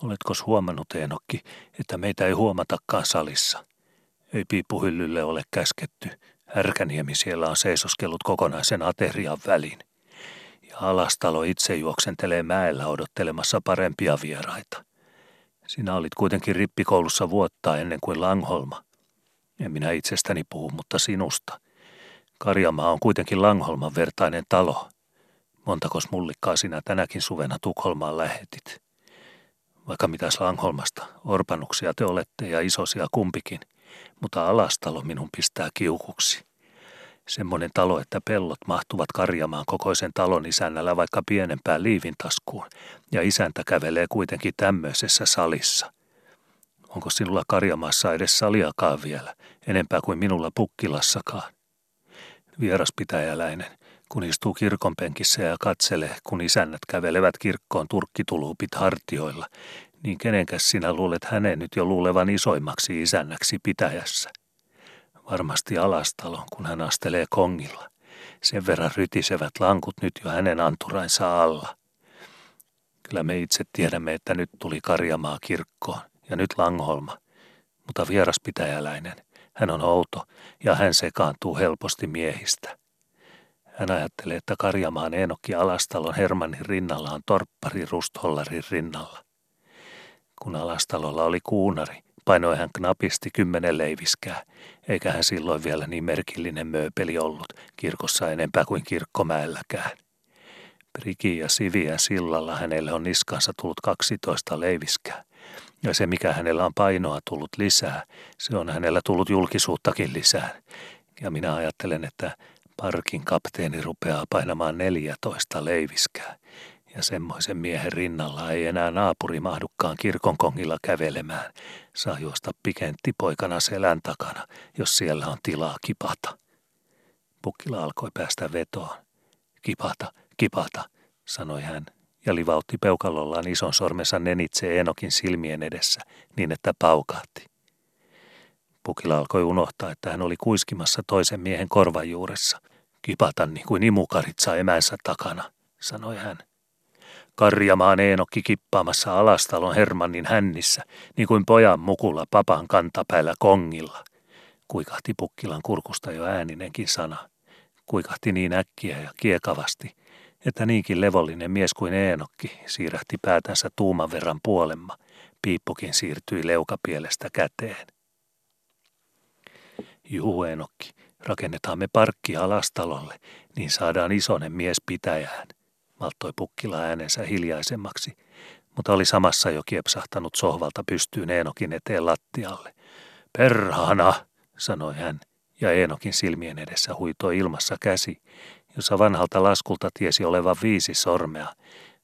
Oletko huomannut, Eenokki, että meitä ei huomatakaan salissa? Ei piippuhyllylle ole käsketty. Härkäniemi siellä on seisoskellut kokonaisen aterian välin. Ja alastalo itse juoksentelee mäellä odottelemassa parempia vieraita. Sinä olit kuitenkin rippikoulussa vuotta ennen kuin Langholma. En minä itsestäni puhu, mutta sinusta. Karjamaa on kuitenkin Langholman vertainen talo. Montakos mullikkaa sinä tänäkin suvena Tukholmaan lähetit? Vaikka mitäs Langholmasta, orpanuksia te olette ja isosia kumpikin, mutta alastalo minun pistää kiukuksi. Semmoinen talo, että pellot mahtuvat karjamaan kokoisen talon isännällä vaikka pienempään liivintaskuun, ja isäntä kävelee kuitenkin tämmöisessä salissa. Onko sinulla Karjamaassa edes saliakaan vielä, enempää kuin minulla pukkilassakaan? Vieraspitäjäläinen, kun istuu kirkonpenkissä ja katselee, kun isännät kävelevät kirkkoon turkkitulupit hartioilla, niin kenenkäs sinä luulet hänen nyt jo luulevan isoimmaksi isännäksi pitäjässä? Varmasti alastalon, kun hän astelee kongilla. Sen verran rytisevät lankut nyt jo hänen anturainsa alla. Kyllä me itse tiedämme, että nyt tuli Karjamaa kirkkoon ja nyt Langholma, mutta vieraspitäjäläinen, hän on outo ja hän sekaantuu helposti miehistä. Hän ajattelee, että Karjamaan Eenokki Alastalon Hermannin rinnalla on torppari Rusthollarin rinnalla. Kun Alastalolla oli kuunari, painoi hän knapisti kymmenen leiviskää, eikä hän silloin vielä niin merkillinen mööpeli ollut kirkossa enempää kuin kirkkomäelläkään. Priki ja Siviä sillalla hänelle on niskansa tullut 12 leiviskää. Ja se, mikä hänellä on painoa tullut lisää, se on hänellä tullut julkisuuttakin lisää. Ja minä ajattelen, että parkin kapteeni rupeaa painamaan 14 leiviskää. Ja semmoisen miehen rinnalla ei enää naapuri mahdukaan kirkonkongilla kävelemään. Saa juosta pikentti poikana selän takana, jos siellä on tilaa kipata. Pukkila alkoi päästä vetoon. Kipata, kipata, sanoi hän ja livautti peukalollaan ison sormensa nenitse Enokin silmien edessä niin, että paukahti. Pukila alkoi unohtaa, että hän oli kuiskimassa toisen miehen korvan juuressa. Kipata niin kuin imukaritsa emänsä takana, sanoi hän. Karjamaan Eenokki kippaamassa alastalon Hermannin hännissä, niin kuin pojan mukulla papan kantapäällä kongilla. Kuikahti Pukkilan kurkusta jo ääninenkin sana. Kuikahti niin äkkiä ja kiekavasti, että niinkin levollinen mies kuin Eenokki siirrähti päätänsä tuuman verran puolemma. Piippukin siirtyi leukapielestä käteen. Juu, Eenokki, rakennetaan me parkki alastalolle, niin saadaan isonen mies pitäjään, malttoi pukkila äänensä hiljaisemmaksi, mutta oli samassa jo kiepsahtanut sohvalta pystyyn Eenokin eteen lattialle. Perhana, sanoi hän, ja Eenokin silmien edessä huitoi ilmassa käsi, jossa vanhalta laskulta tiesi olevan viisi sormea,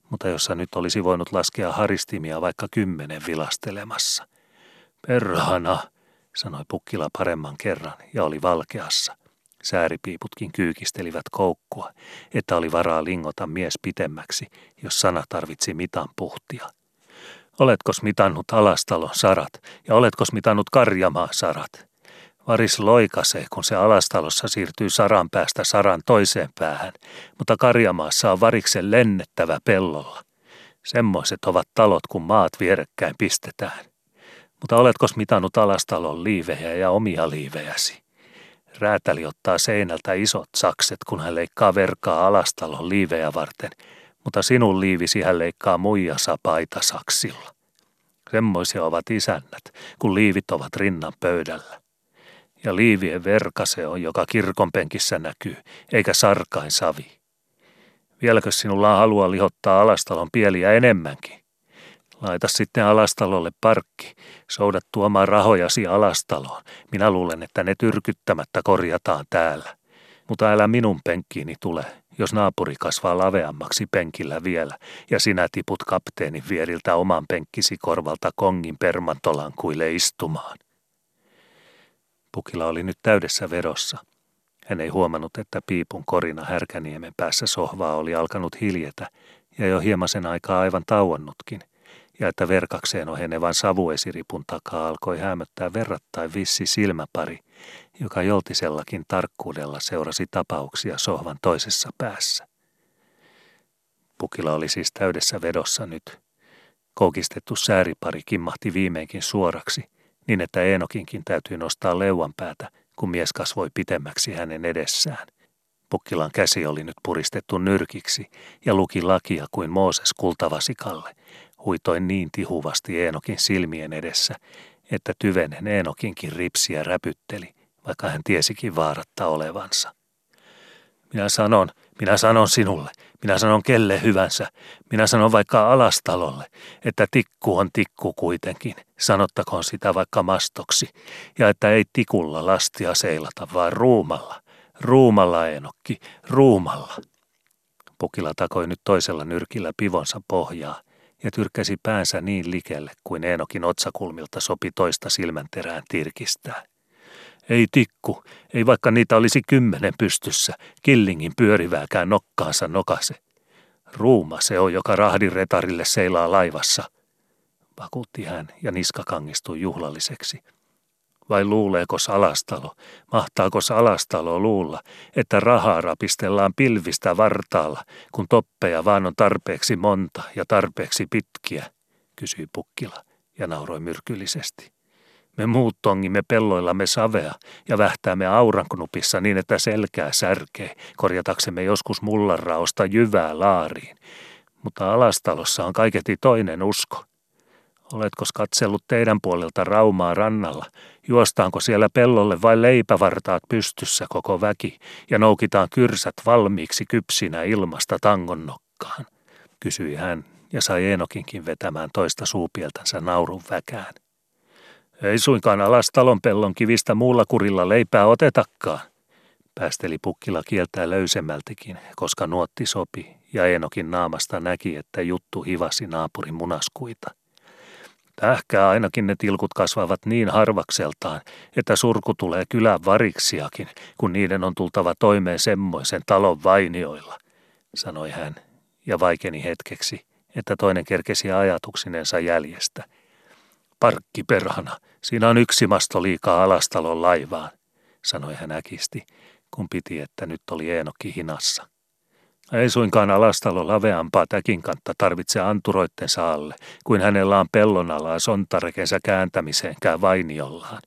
mutta jossa nyt olisi voinut laskea haristimia vaikka kymmenen vilastelemassa. Perhana, sanoi Pukkila paremman kerran ja oli valkeassa. Sääripiiputkin kyykistelivät koukkua, että oli varaa lingota mies pitemmäksi, jos sana tarvitsi mitan puhtia. Oletkos mitannut alastalon sarat ja oletkos mitannut karjamaa sarat? Varis loikasee, kun se alastalossa siirtyy saran päästä saran toiseen päähän, mutta Karjamaassa on variksen lennettävä pellolla. Semmoiset ovat talot, kun maat vierekkäin pistetään. Mutta oletkos mitannut alastalon liivejä ja omia liivejäsi? Räätäli ottaa seinältä isot sakset, kun hän leikkaa verkaa alastalon liivejä varten, mutta sinun liivisi hän leikkaa muijasa saksilla. Semmoisia ovat isännät, kun liivit ovat rinnan pöydällä ja liivien verka se on, joka kirkonpenkissä näkyy, eikä sarkain savi. Vieläkö sinulla on halua lihottaa alastalon pieliä enemmänkin? Laita sitten alastalolle parkki, soudat tuomaan rahojasi alastaloon. Minä luulen, että ne tyrkyttämättä korjataan täällä. Mutta älä minun penkkiini tule, jos naapuri kasvaa laveammaksi penkillä vielä, ja sinä tiput kapteenin vieriltä oman penkkisi korvalta kongin permantolankuille istumaan. Pukila oli nyt täydessä vedossa. Hän ei huomannut, että piipun korina härkäniemen päässä sohvaa oli alkanut hiljetä ja jo hieman aikaa aivan tauonnutkin, ja että verkakseen ohenevan savuesiripun takaa alkoi hämöttää verrattain vissi silmäpari, joka joltisellakin tarkkuudella seurasi tapauksia sohvan toisessa päässä. Pukila oli siis täydessä vedossa nyt. Koukistettu sääripari kimmahti viimeinkin suoraksi – niin että Eenokinkin täytyy nostaa leuan päätä, kun mies kasvoi pitemmäksi hänen edessään. Pukkilan käsi oli nyt puristettu nyrkiksi ja luki lakia kuin Mooses kultavasikalle. Huitoin niin tihuvasti Eenokin silmien edessä, että tyvenen Eenokinkin ripsiä räpytteli, vaikka hän tiesikin vaaratta olevansa. Minä sanon, minä sanon sinulle, minä sanon kelle hyvänsä, minä sanon vaikka alastalolle, että tikku on tikku kuitenkin, sanottakoon sitä vaikka mastoksi, ja että ei tikulla lastia seilata, vaan ruumalla, ruumalla enokki, ruumalla. Pukila takoi nyt toisella nyrkillä pivonsa pohjaa, ja tyrkkäsi päänsä niin likelle kuin Eenokin otsakulmilta sopi toista silmänterään tirkistää. Ei tikku, ei vaikka niitä olisi kymmenen pystyssä, killingin pyörivääkään nokkaansa nokase. Ruuma se on, joka rahdin retarille seilaa laivassa, vakuutti hän ja niska kangistui juhlalliseksi. Vai luuleeko salastalo, mahtaako salastalo luulla, että rahaa rapistellaan pilvistä vartaalla, kun toppeja vaan on tarpeeksi monta ja tarpeeksi pitkiä, kysyi Pukkila ja nauroi myrkyllisesti. Me muut tongimme pelloillamme savea ja vähtäämme auranknupissa niin, että selkää särkee, korjataksemme joskus mullanraosta jyvää laariin. Mutta alastalossa on kaiketi toinen usko. Oletko katsellut teidän puolelta raumaa rannalla? Juostaanko siellä pellolle vai leipävartaat pystyssä koko väki ja noukitaan kyrsät valmiiksi kypsinä ilmasta tangon nokkaan? Kysyi hän ja sai Eenokinkin vetämään toista suupieltänsä naurun väkään. Ei suinkaan alas talon pellon kivistä muulla kurilla leipää otetakaan, päästeli pukkila kieltää löysemmältikin, koska nuotti sopi ja Eenokin naamasta näki, että juttu hivasi naapurin munaskuita. Tähkää ainakin ne tilkut kasvavat niin harvakseltaan, että surku tulee kylän variksiakin, kun niiden on tultava toimeen semmoisen talon vainioilla, sanoi hän, ja vaikeni hetkeksi, että toinen kerkesi ajatuksinensa jäljestä. Parkki perhana, siinä on yksi masto liikaa alastalon laivaan, sanoi hän äkisti, kun piti, että nyt oli Eenokki hinassa. Ei suinkaan alastalo laveampaa täkin kantta tarvitse anturoittensa alle, kuin hänellä on pellon alaa sontarekensä kääntämiseenkään vainiollaan.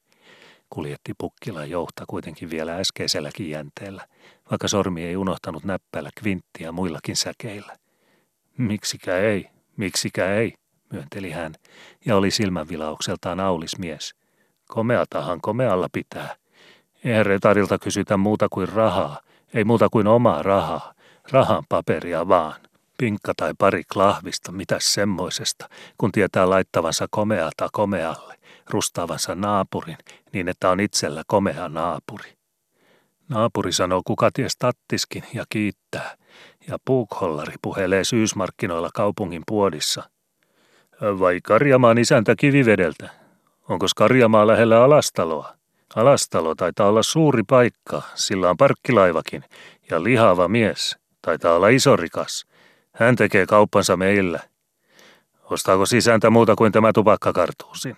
Kuljetti pukkila johta kuitenkin vielä äskeiselläkin jänteellä, vaikka sormi ei unohtanut näppäillä kvinttiä muillakin säkeillä. Miksikä ei, miksikä ei, myönteli hän, ja oli silmänvilaukseltaan aulismies. Komeatahan komealla pitää. Eihän retarilta kysytä muuta kuin rahaa, ei muuta kuin omaa rahaa, rahan paperia vaan. Pinkka tai pari klahvista, mitä semmoisesta, kun tietää laittavansa komeata komealle, rustaavansa naapurin, niin että on itsellä komea naapuri. Naapuri sanoo kuka ties tattiskin ja kiittää, ja puukhollari puhelee syysmarkkinoilla kaupungin puodissa. Vai Karjamaan isäntä kivivedeltä? Onko Karjamaa lähellä Alastaloa? Alastalo taitaa olla suuri paikka, sillä on parkkilaivakin ja lihava mies – Taitaa olla iso rikas. Hän tekee kauppansa meillä. Ostaako sisäntä muuta kuin tämä tupakkakartuusin?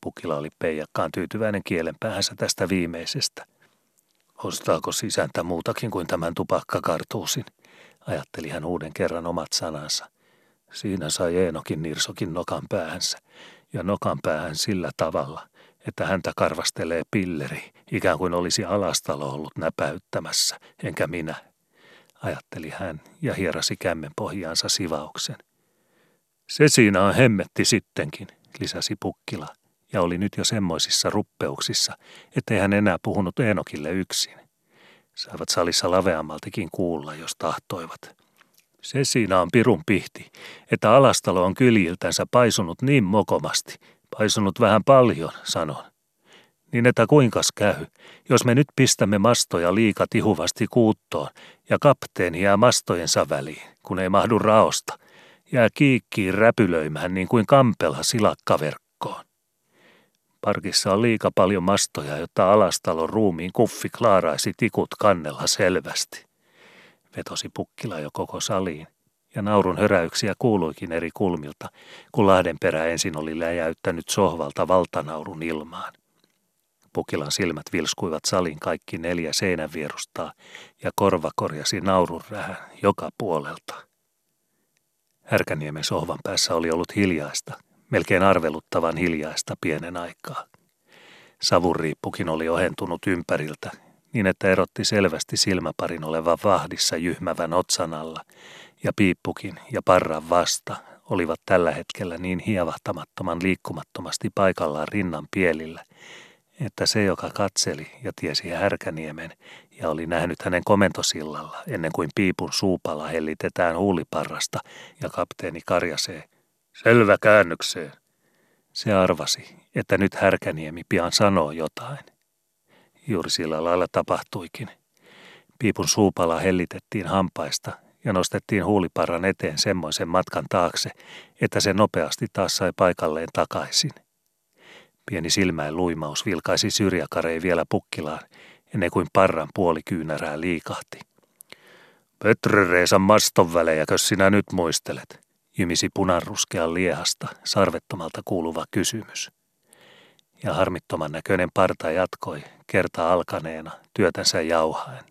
Pukila oli peijakkaan tyytyväinen kielen päähänsä tästä viimeisestä. Ostaako sisäntä muutakin kuin tämän tupakkakartuusin? Ajatteli hän uuden kerran omat sanansa. Siinä sai Eenokin Nirsokin nokan päähänsä, ja nokan päähän sillä tavalla, että häntä karvastelee pilleri, ikään kuin olisi alastalo ollut näpäyttämässä, enkä minä ajatteli hän ja hierasi kämmen pohjaansa sivauksen. Se siinä on hemmetti sittenkin, lisäsi Pukkila, ja oli nyt jo semmoisissa ruppeuksissa, ettei hän enää puhunut Eenokille yksin. Saivat salissa laveammaltikin kuulla, jos tahtoivat. Se siinä on pirun pihti, että alastalo on kyljiltänsä paisunut niin mokomasti, paisunut vähän paljon, sanon. Niin että kuinkas käy, jos me nyt pistämme mastoja liika tihuvasti kuuttoon ja kapteeni jää mastojensa väliin, kun ei mahdu raosta, jää kiikkiin räpylöimään niin kuin kampela silakkaverkkoon. Parkissa on liika paljon mastoja, jotta alastalon ruumiin kuffi klaaraisi tikut kannella selvästi. Vetosi pukkila jo koko saliin, ja naurun höräyksiä kuuluikin eri kulmilta, kun Lahdenperä ensin oli läjäyttänyt sohvalta valtanaurun ilmaan. Pukilan silmät vilskuivat salin kaikki neljä seinänvierustaa ja korva korjasi naurun rähän joka puolelta. Härkäniemen sohvan päässä oli ollut hiljaista, melkein arveluttavan hiljaista pienen aikaa. Savuriippukin oli ohentunut ympäriltä, niin että erotti selvästi silmäparin olevan vahdissa jyhmävän otsan alla, ja piippukin ja parran vasta olivat tällä hetkellä niin hievahtamattoman liikkumattomasti paikallaan rinnan pielillä, että se, joka katseli ja tiesi Härkäniemen ja oli nähnyt hänen komentosillalla ennen kuin piipun suupala hellitetään huuliparrasta ja kapteeni karjasee, selvä käännökseen. Se arvasi, että nyt Härkäniemi pian sanoo jotain. Juuri sillä lailla tapahtuikin. Piipun suupala hellitettiin hampaista ja nostettiin huuliparran eteen semmoisen matkan taakse, että se nopeasti taas sai paikalleen takaisin. Pieni silmäin luimaus vilkaisi syrjäkarei vielä pukkilaan, ennen kuin parran puoli kyynärää liikahti. Petri Reesan maston välejäkö sinä nyt muistelet? jymisi punanruskean liehasta sarvettomalta kuuluva kysymys. Ja harmittoman näköinen parta jatkoi, kerta alkaneena, työtänsä jauhaen.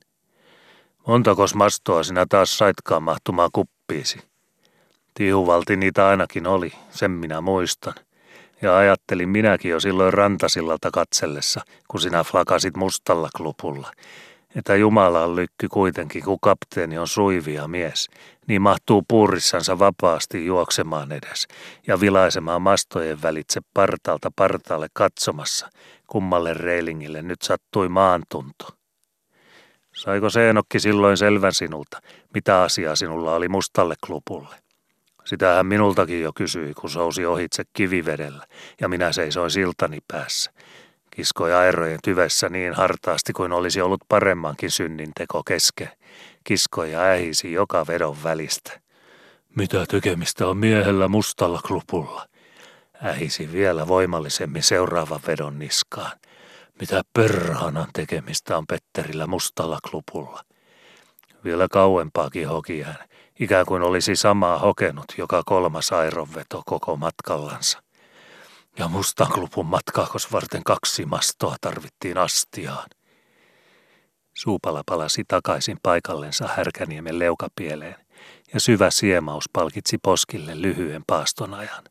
Montakos mastoa sinä taas saitkaan mahtumaan kuppiisi? Tihuvalti niitä ainakin oli, sen minä muistan. Ja ajattelin minäkin jo silloin rantasillalta katsellessa, kun sinä flakasit mustalla klupulla, että Jumala on lykky kuitenkin, kun kapteeni on suivia mies, niin mahtuu puurissansa vapaasti juoksemaan edes ja vilaisemaan mastojen välitse partalta partaalle katsomassa, kummalle reilingille nyt sattui maantunto. Saiko Seenokki silloin selvän sinulta, mitä asiaa sinulla oli mustalle klupulle? Sitähän minultakin jo kysyi, kun sousi ohitse kivivedellä, ja minä seisoin siltani päässä. Kiskoi aerojen tyvessä niin hartaasti kuin olisi ollut paremmankin synnin teko kesken. Kiskoi ja ähisi joka vedon välistä. Mitä tekemistä on miehellä mustalla klupulla? Ähisi vielä voimallisemmin seuraavan vedon niskaan. Mitä perhanan tekemistä on Petterillä mustalla klupulla? Vielä kauempaakin hoki hän, ikään kuin olisi samaa hokenut joka kolmas aironveto koko matkallansa. Ja mustan klupun matkaakos varten kaksi mastoa tarvittiin astiaan. Suupala palasi takaisin paikallensa Härkäniemen leukapieleen, ja syvä siemaus palkitsi poskille lyhyen paaston ajan.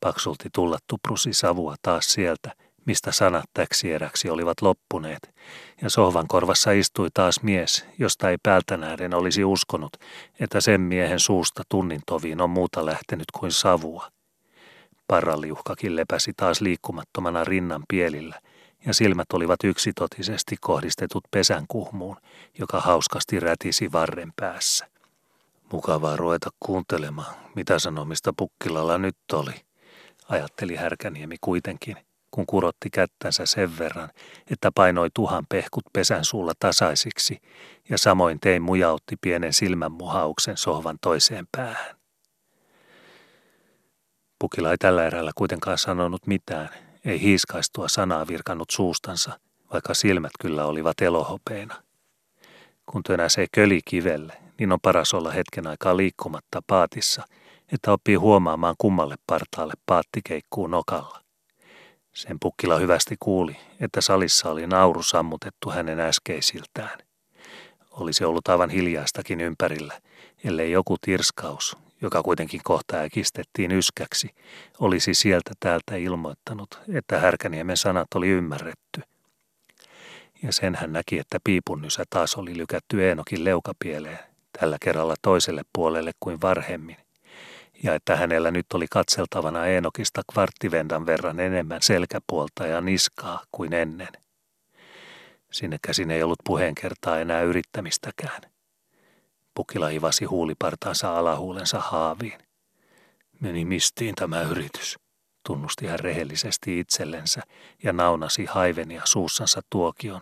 Paksulti tullattu prusi savua taas sieltä, mistä sanat täksieräksi olivat loppuneet, ja sohvan korvassa istui taas mies, josta ei päältä nähden olisi uskonut, että sen miehen suusta tunnin toviin on muuta lähtenyt kuin savua. Parraliuhkakin lepäsi taas liikkumattomana rinnan pielillä, ja silmät olivat yksitotisesti kohdistetut pesän kuhmuun, joka hauskasti rätisi varren päässä. Mukavaa ruveta kuuntelemaan, mitä sanomista pukkilalla nyt oli, ajatteli Härkäniemi kuitenkin – kun kurotti kättänsä sen verran, että painoi tuhan pehkut pesän suulla tasaisiksi ja samoin tein mujautti pienen silmänmuhauksen sohvan toiseen päähän. Pukila ei tällä erällä kuitenkaan sanonut mitään, ei hiiskaistua sanaa virkannut suustansa, vaikka silmät kyllä olivat elohopeina. Kun tönäsee köli kivelle, niin on paras olla hetken aikaa liikkumatta paatissa, että oppii huomaamaan kummalle partaalle paatti keikkuu nokalla. Sen pukkila hyvästi kuuli, että salissa oli nauru sammutettu hänen äskeisiltään. Olisi ollut aivan hiljaistakin ympärillä, ellei joku tirskaus, joka kuitenkin kohta äkistettiin yskäksi, olisi sieltä täältä ilmoittanut, että Härkäniemen sanat oli ymmärretty. Ja sen hän näki, että piipunnysä taas oli lykätty Eenokin leukapieleen, tällä kerralla toiselle puolelle kuin varhemmin – ja että hänellä nyt oli katseltavana Eenokista kvarttivendan verran enemmän selkäpuolta ja niskaa kuin ennen. Sinne käsin ei ollut puheenkertaa enää yrittämistäkään. Pukila ivasi huulipartaansa alahuulensa haaviin. Meni mistiin tämä yritys, tunnusti hän rehellisesti itsellensä ja naunasi haivenia suussansa tuokion,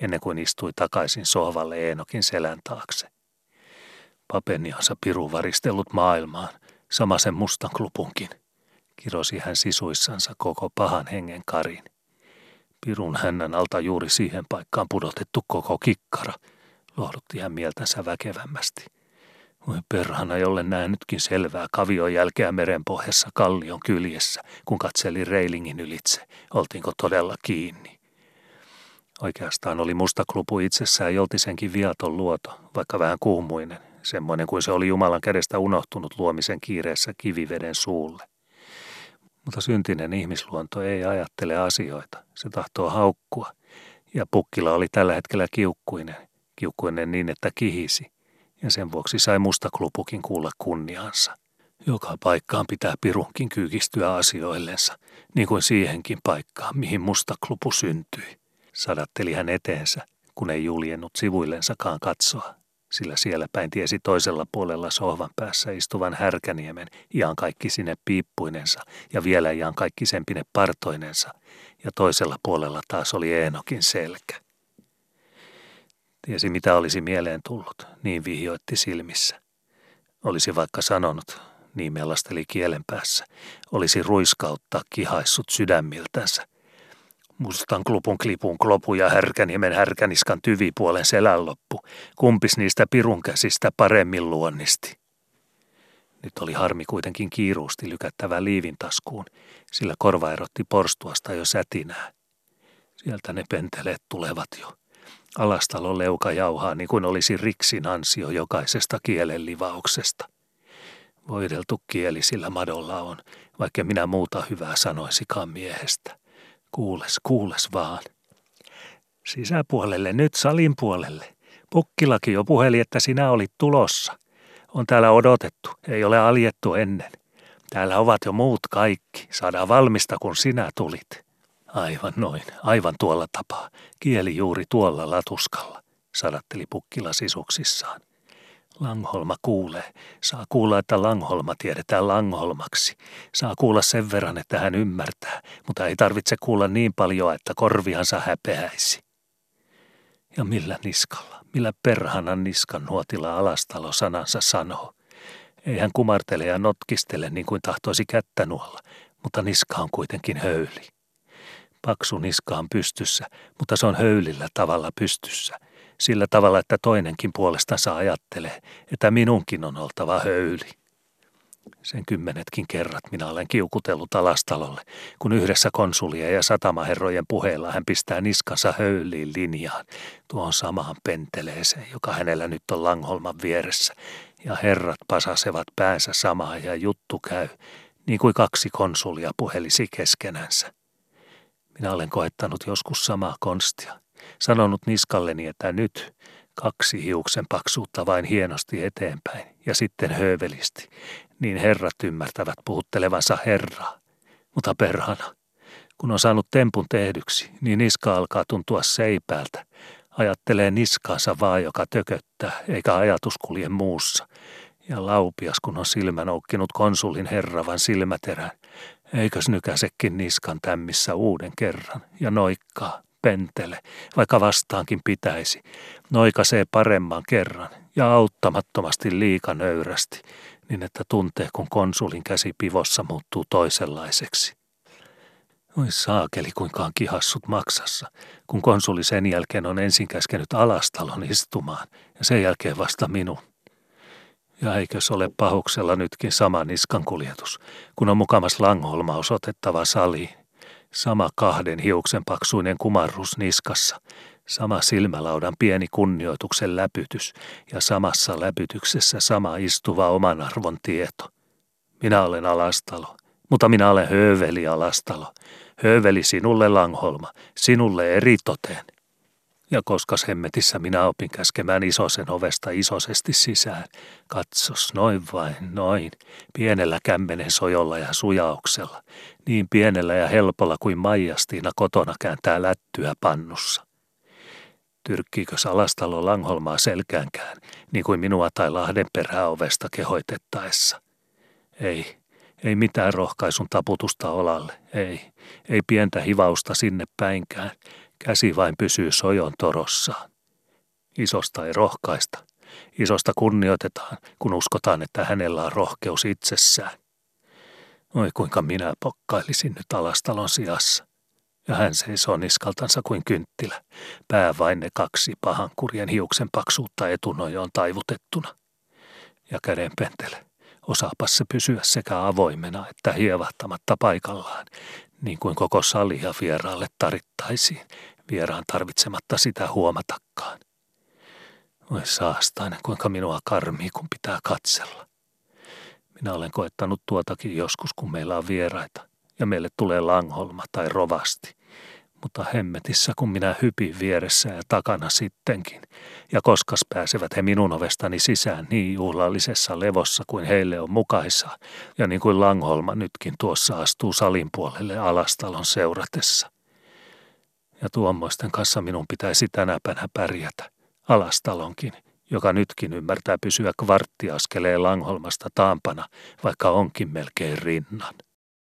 ennen kuin istui takaisin sohvalle Eenokin selän taakse. Papeniansa piru varistellut maailmaan, Sama sen mustan klupunkin, kirosi hän sisuissansa koko pahan hengen karin. Pirun hännän alta juuri siihen paikkaan pudotettu koko kikkara, lohdutti hän mieltänsä väkevämmästi. Voi perhana, jolle nähnytkin selvää kavion jälkeä merenpohjassa kallion kyljessä, kun katseli reilingin ylitse, oltiinko todella kiinni. Oikeastaan oli musta klupu itsessään joltisenkin viaton luoto, vaikka vähän kuumuinen, semmoinen kuin se oli Jumalan kädestä unohtunut luomisen kiireessä kiviveden suulle. Mutta syntinen ihmisluonto ei ajattele asioita, se tahtoo haukkua, ja pukkila oli tällä hetkellä kiukkuinen, kiukkuinen niin, että kihisi, ja sen vuoksi sai mustaklupukin kuulla kunniansa. Joka paikkaan pitää pirunkin kyykistyä asioillensa, niin kuin siihenkin paikkaan, mihin mustaklupu syntyi. Sadatteli hän eteensä, kun ei juljennut sivuillensakaan katsoa sillä siellä päin tiesi toisella puolella sohvan päässä istuvan härkäniemen ian kaikki sinne piippuinensa ja vielä ian kaikki sempine partoinensa, ja toisella puolella taas oli Eenokin selkä. Tiesi mitä olisi mieleen tullut, niin vihjoitti silmissä. Olisi vaikka sanonut, niin mellasteli kielen päässä, olisi ruiskauttaa kihaissut sydämiltänsä. Mustan klupun klipun klopu ja härkäniemen härkäniskan tyvipuolen selän loppu, kumpis niistä pirun käsistä paremmin luonnisti. Nyt oli harmi kuitenkin kiiruusti lykättävä liivin taskuun, sillä korva erotti porstuasta jo sätinää. Sieltä ne penteleet tulevat jo. Alastalon leuka jauhaa niin kuin olisi riksin ansio jokaisesta kielen livauksesta. Voideltu kieli sillä madolla on, vaikka minä muuta hyvää sanoisikaan miehestä. Kuules, kuules vaan. Sisäpuolelle, nyt salin puolelle. Pukkilaki jo puheli, että sinä olit tulossa. On täällä odotettu, ei ole aljettu ennen. Täällä ovat jo muut kaikki, saadaan valmista kun sinä tulit. Aivan noin, aivan tuolla tapaa, kieli juuri tuolla latuskalla, sadatteli pukkila sisuksissaan. Langholma kuulee. Saa kuulla, että Langholma tiedetään Langholmaksi. Saa kuulla sen verran, että hän ymmärtää, mutta ei tarvitse kuulla niin paljon, että korviansa häpeäisi. Ja millä niskalla, millä perhanan niskan nuotilla alastalo sanansa sanoo. Ei hän kumartele ja notkistele niin kuin tahtoisi kättä nuolla, mutta niska on kuitenkin höyli. Paksu niska on pystyssä, mutta se on höylillä tavalla pystyssä – sillä tavalla, että toinenkin puolestansa ajattelee, että minunkin on oltava höyli. Sen kymmenetkin kerrat minä olen kiukutellut alastalolle, kun yhdessä konsulien ja satamaherrojen puheella hän pistää niskansa höyliin linjaan, tuohon samaan penteleeseen, joka hänellä nyt on Langholman vieressä, ja herrat pasasevat päänsä samaa ja juttu käy, niin kuin kaksi konsulia puhelisi keskenänsä. Minä olen koettanut joskus samaa konstia, sanonut niskalleni, että nyt kaksi hiuksen paksuutta vain hienosti eteenpäin ja sitten höövelisti, niin herrat ymmärtävät puhuttelevansa herraa. Mutta perhana, kun on saanut tempun tehdyksi, niin niska alkaa tuntua seipäältä. Ajattelee niskaansa vaan, joka tököttää, eikä ajatus kulje muussa. Ja laupias, kun on silmän oukkinut konsulin herravan silmäterän, eikös nykäsekin niskan tämmissä uuden kerran ja noikkaa pentele, vaikka vastaankin pitäisi, noikasee paremman kerran ja auttamattomasti liika nöyrästi, niin että tuntee, kun konsulin käsi pivossa muuttuu toisenlaiseksi. Oi saakeli, kuinka on kihassut maksassa, kun konsuli sen jälkeen on ensin käskenyt alastalon istumaan ja sen jälkeen vasta minun. Ja eikös ole pahuksella nytkin sama niskan kuljetus, kun on mukamas Langholma osoitettava saliin Sama kahden hiuksen paksuinen kumarrus niskassa, sama silmälaudan pieni kunnioituksen läpytys ja samassa läpytyksessä sama istuva oman arvon tieto. Minä olen alastalo, mutta minä olen hööveli alastalo. Hööveli sinulle Langholma, sinulle eritoten. Ja koska hemmetissä minä opin käskemään isosen ovesta isosesti sisään, katsos noin vain, noin, pienellä kämmenen sojolla ja sujauksella, niin pienellä ja helpolla kuin Maijastiina kotona kääntää lättyä pannussa. Tyrkkiikö Salastalo Langholmaa selkäänkään, niin kuin minua tai Lahden peräovesta kehoitettaessa? Ei, ei mitään rohkaisun taputusta olalle, ei, ei pientä hivausta sinne päinkään, Käsi vain pysyy sojon torossaan. Isosta ei rohkaista. Isosta kunnioitetaan, kun uskotaan, että hänellä on rohkeus itsessään. Oi kuinka minä pokkailisin nyt alastalon sijassa. Ja hän seisoo niskaltansa kuin kynttilä, pää vain ne kaksi pahan kurjen hiuksen paksuutta etunojoon taivutettuna. Ja käden pentele, osaapas se pysyä sekä avoimena että hievahtamatta paikallaan, niin kuin koko salia vieraalle tarittaisiin, vieraan tarvitsematta sitä huomatakaan. Voi saastainen, kuinka minua karmii, kun pitää katsella. Minä olen koettanut tuotakin joskus, kun meillä on vieraita, ja meille tulee langholma tai rovasti. Mutta hemmetissä, kun minä hypin vieressä ja takana sittenkin, ja koskas pääsevät he minun ovestani sisään niin juhlallisessa levossa kuin heille on mukaisa, ja niin kuin Langholma nytkin tuossa astuu salin puolelle alastalon seuratessa – ja tuommoisten kanssa minun pitäisi tänäpänä pärjätä, alastalonkin, joka nytkin ymmärtää pysyä kvarttiaskeleen Langholmasta taampana, vaikka onkin melkein rinnan.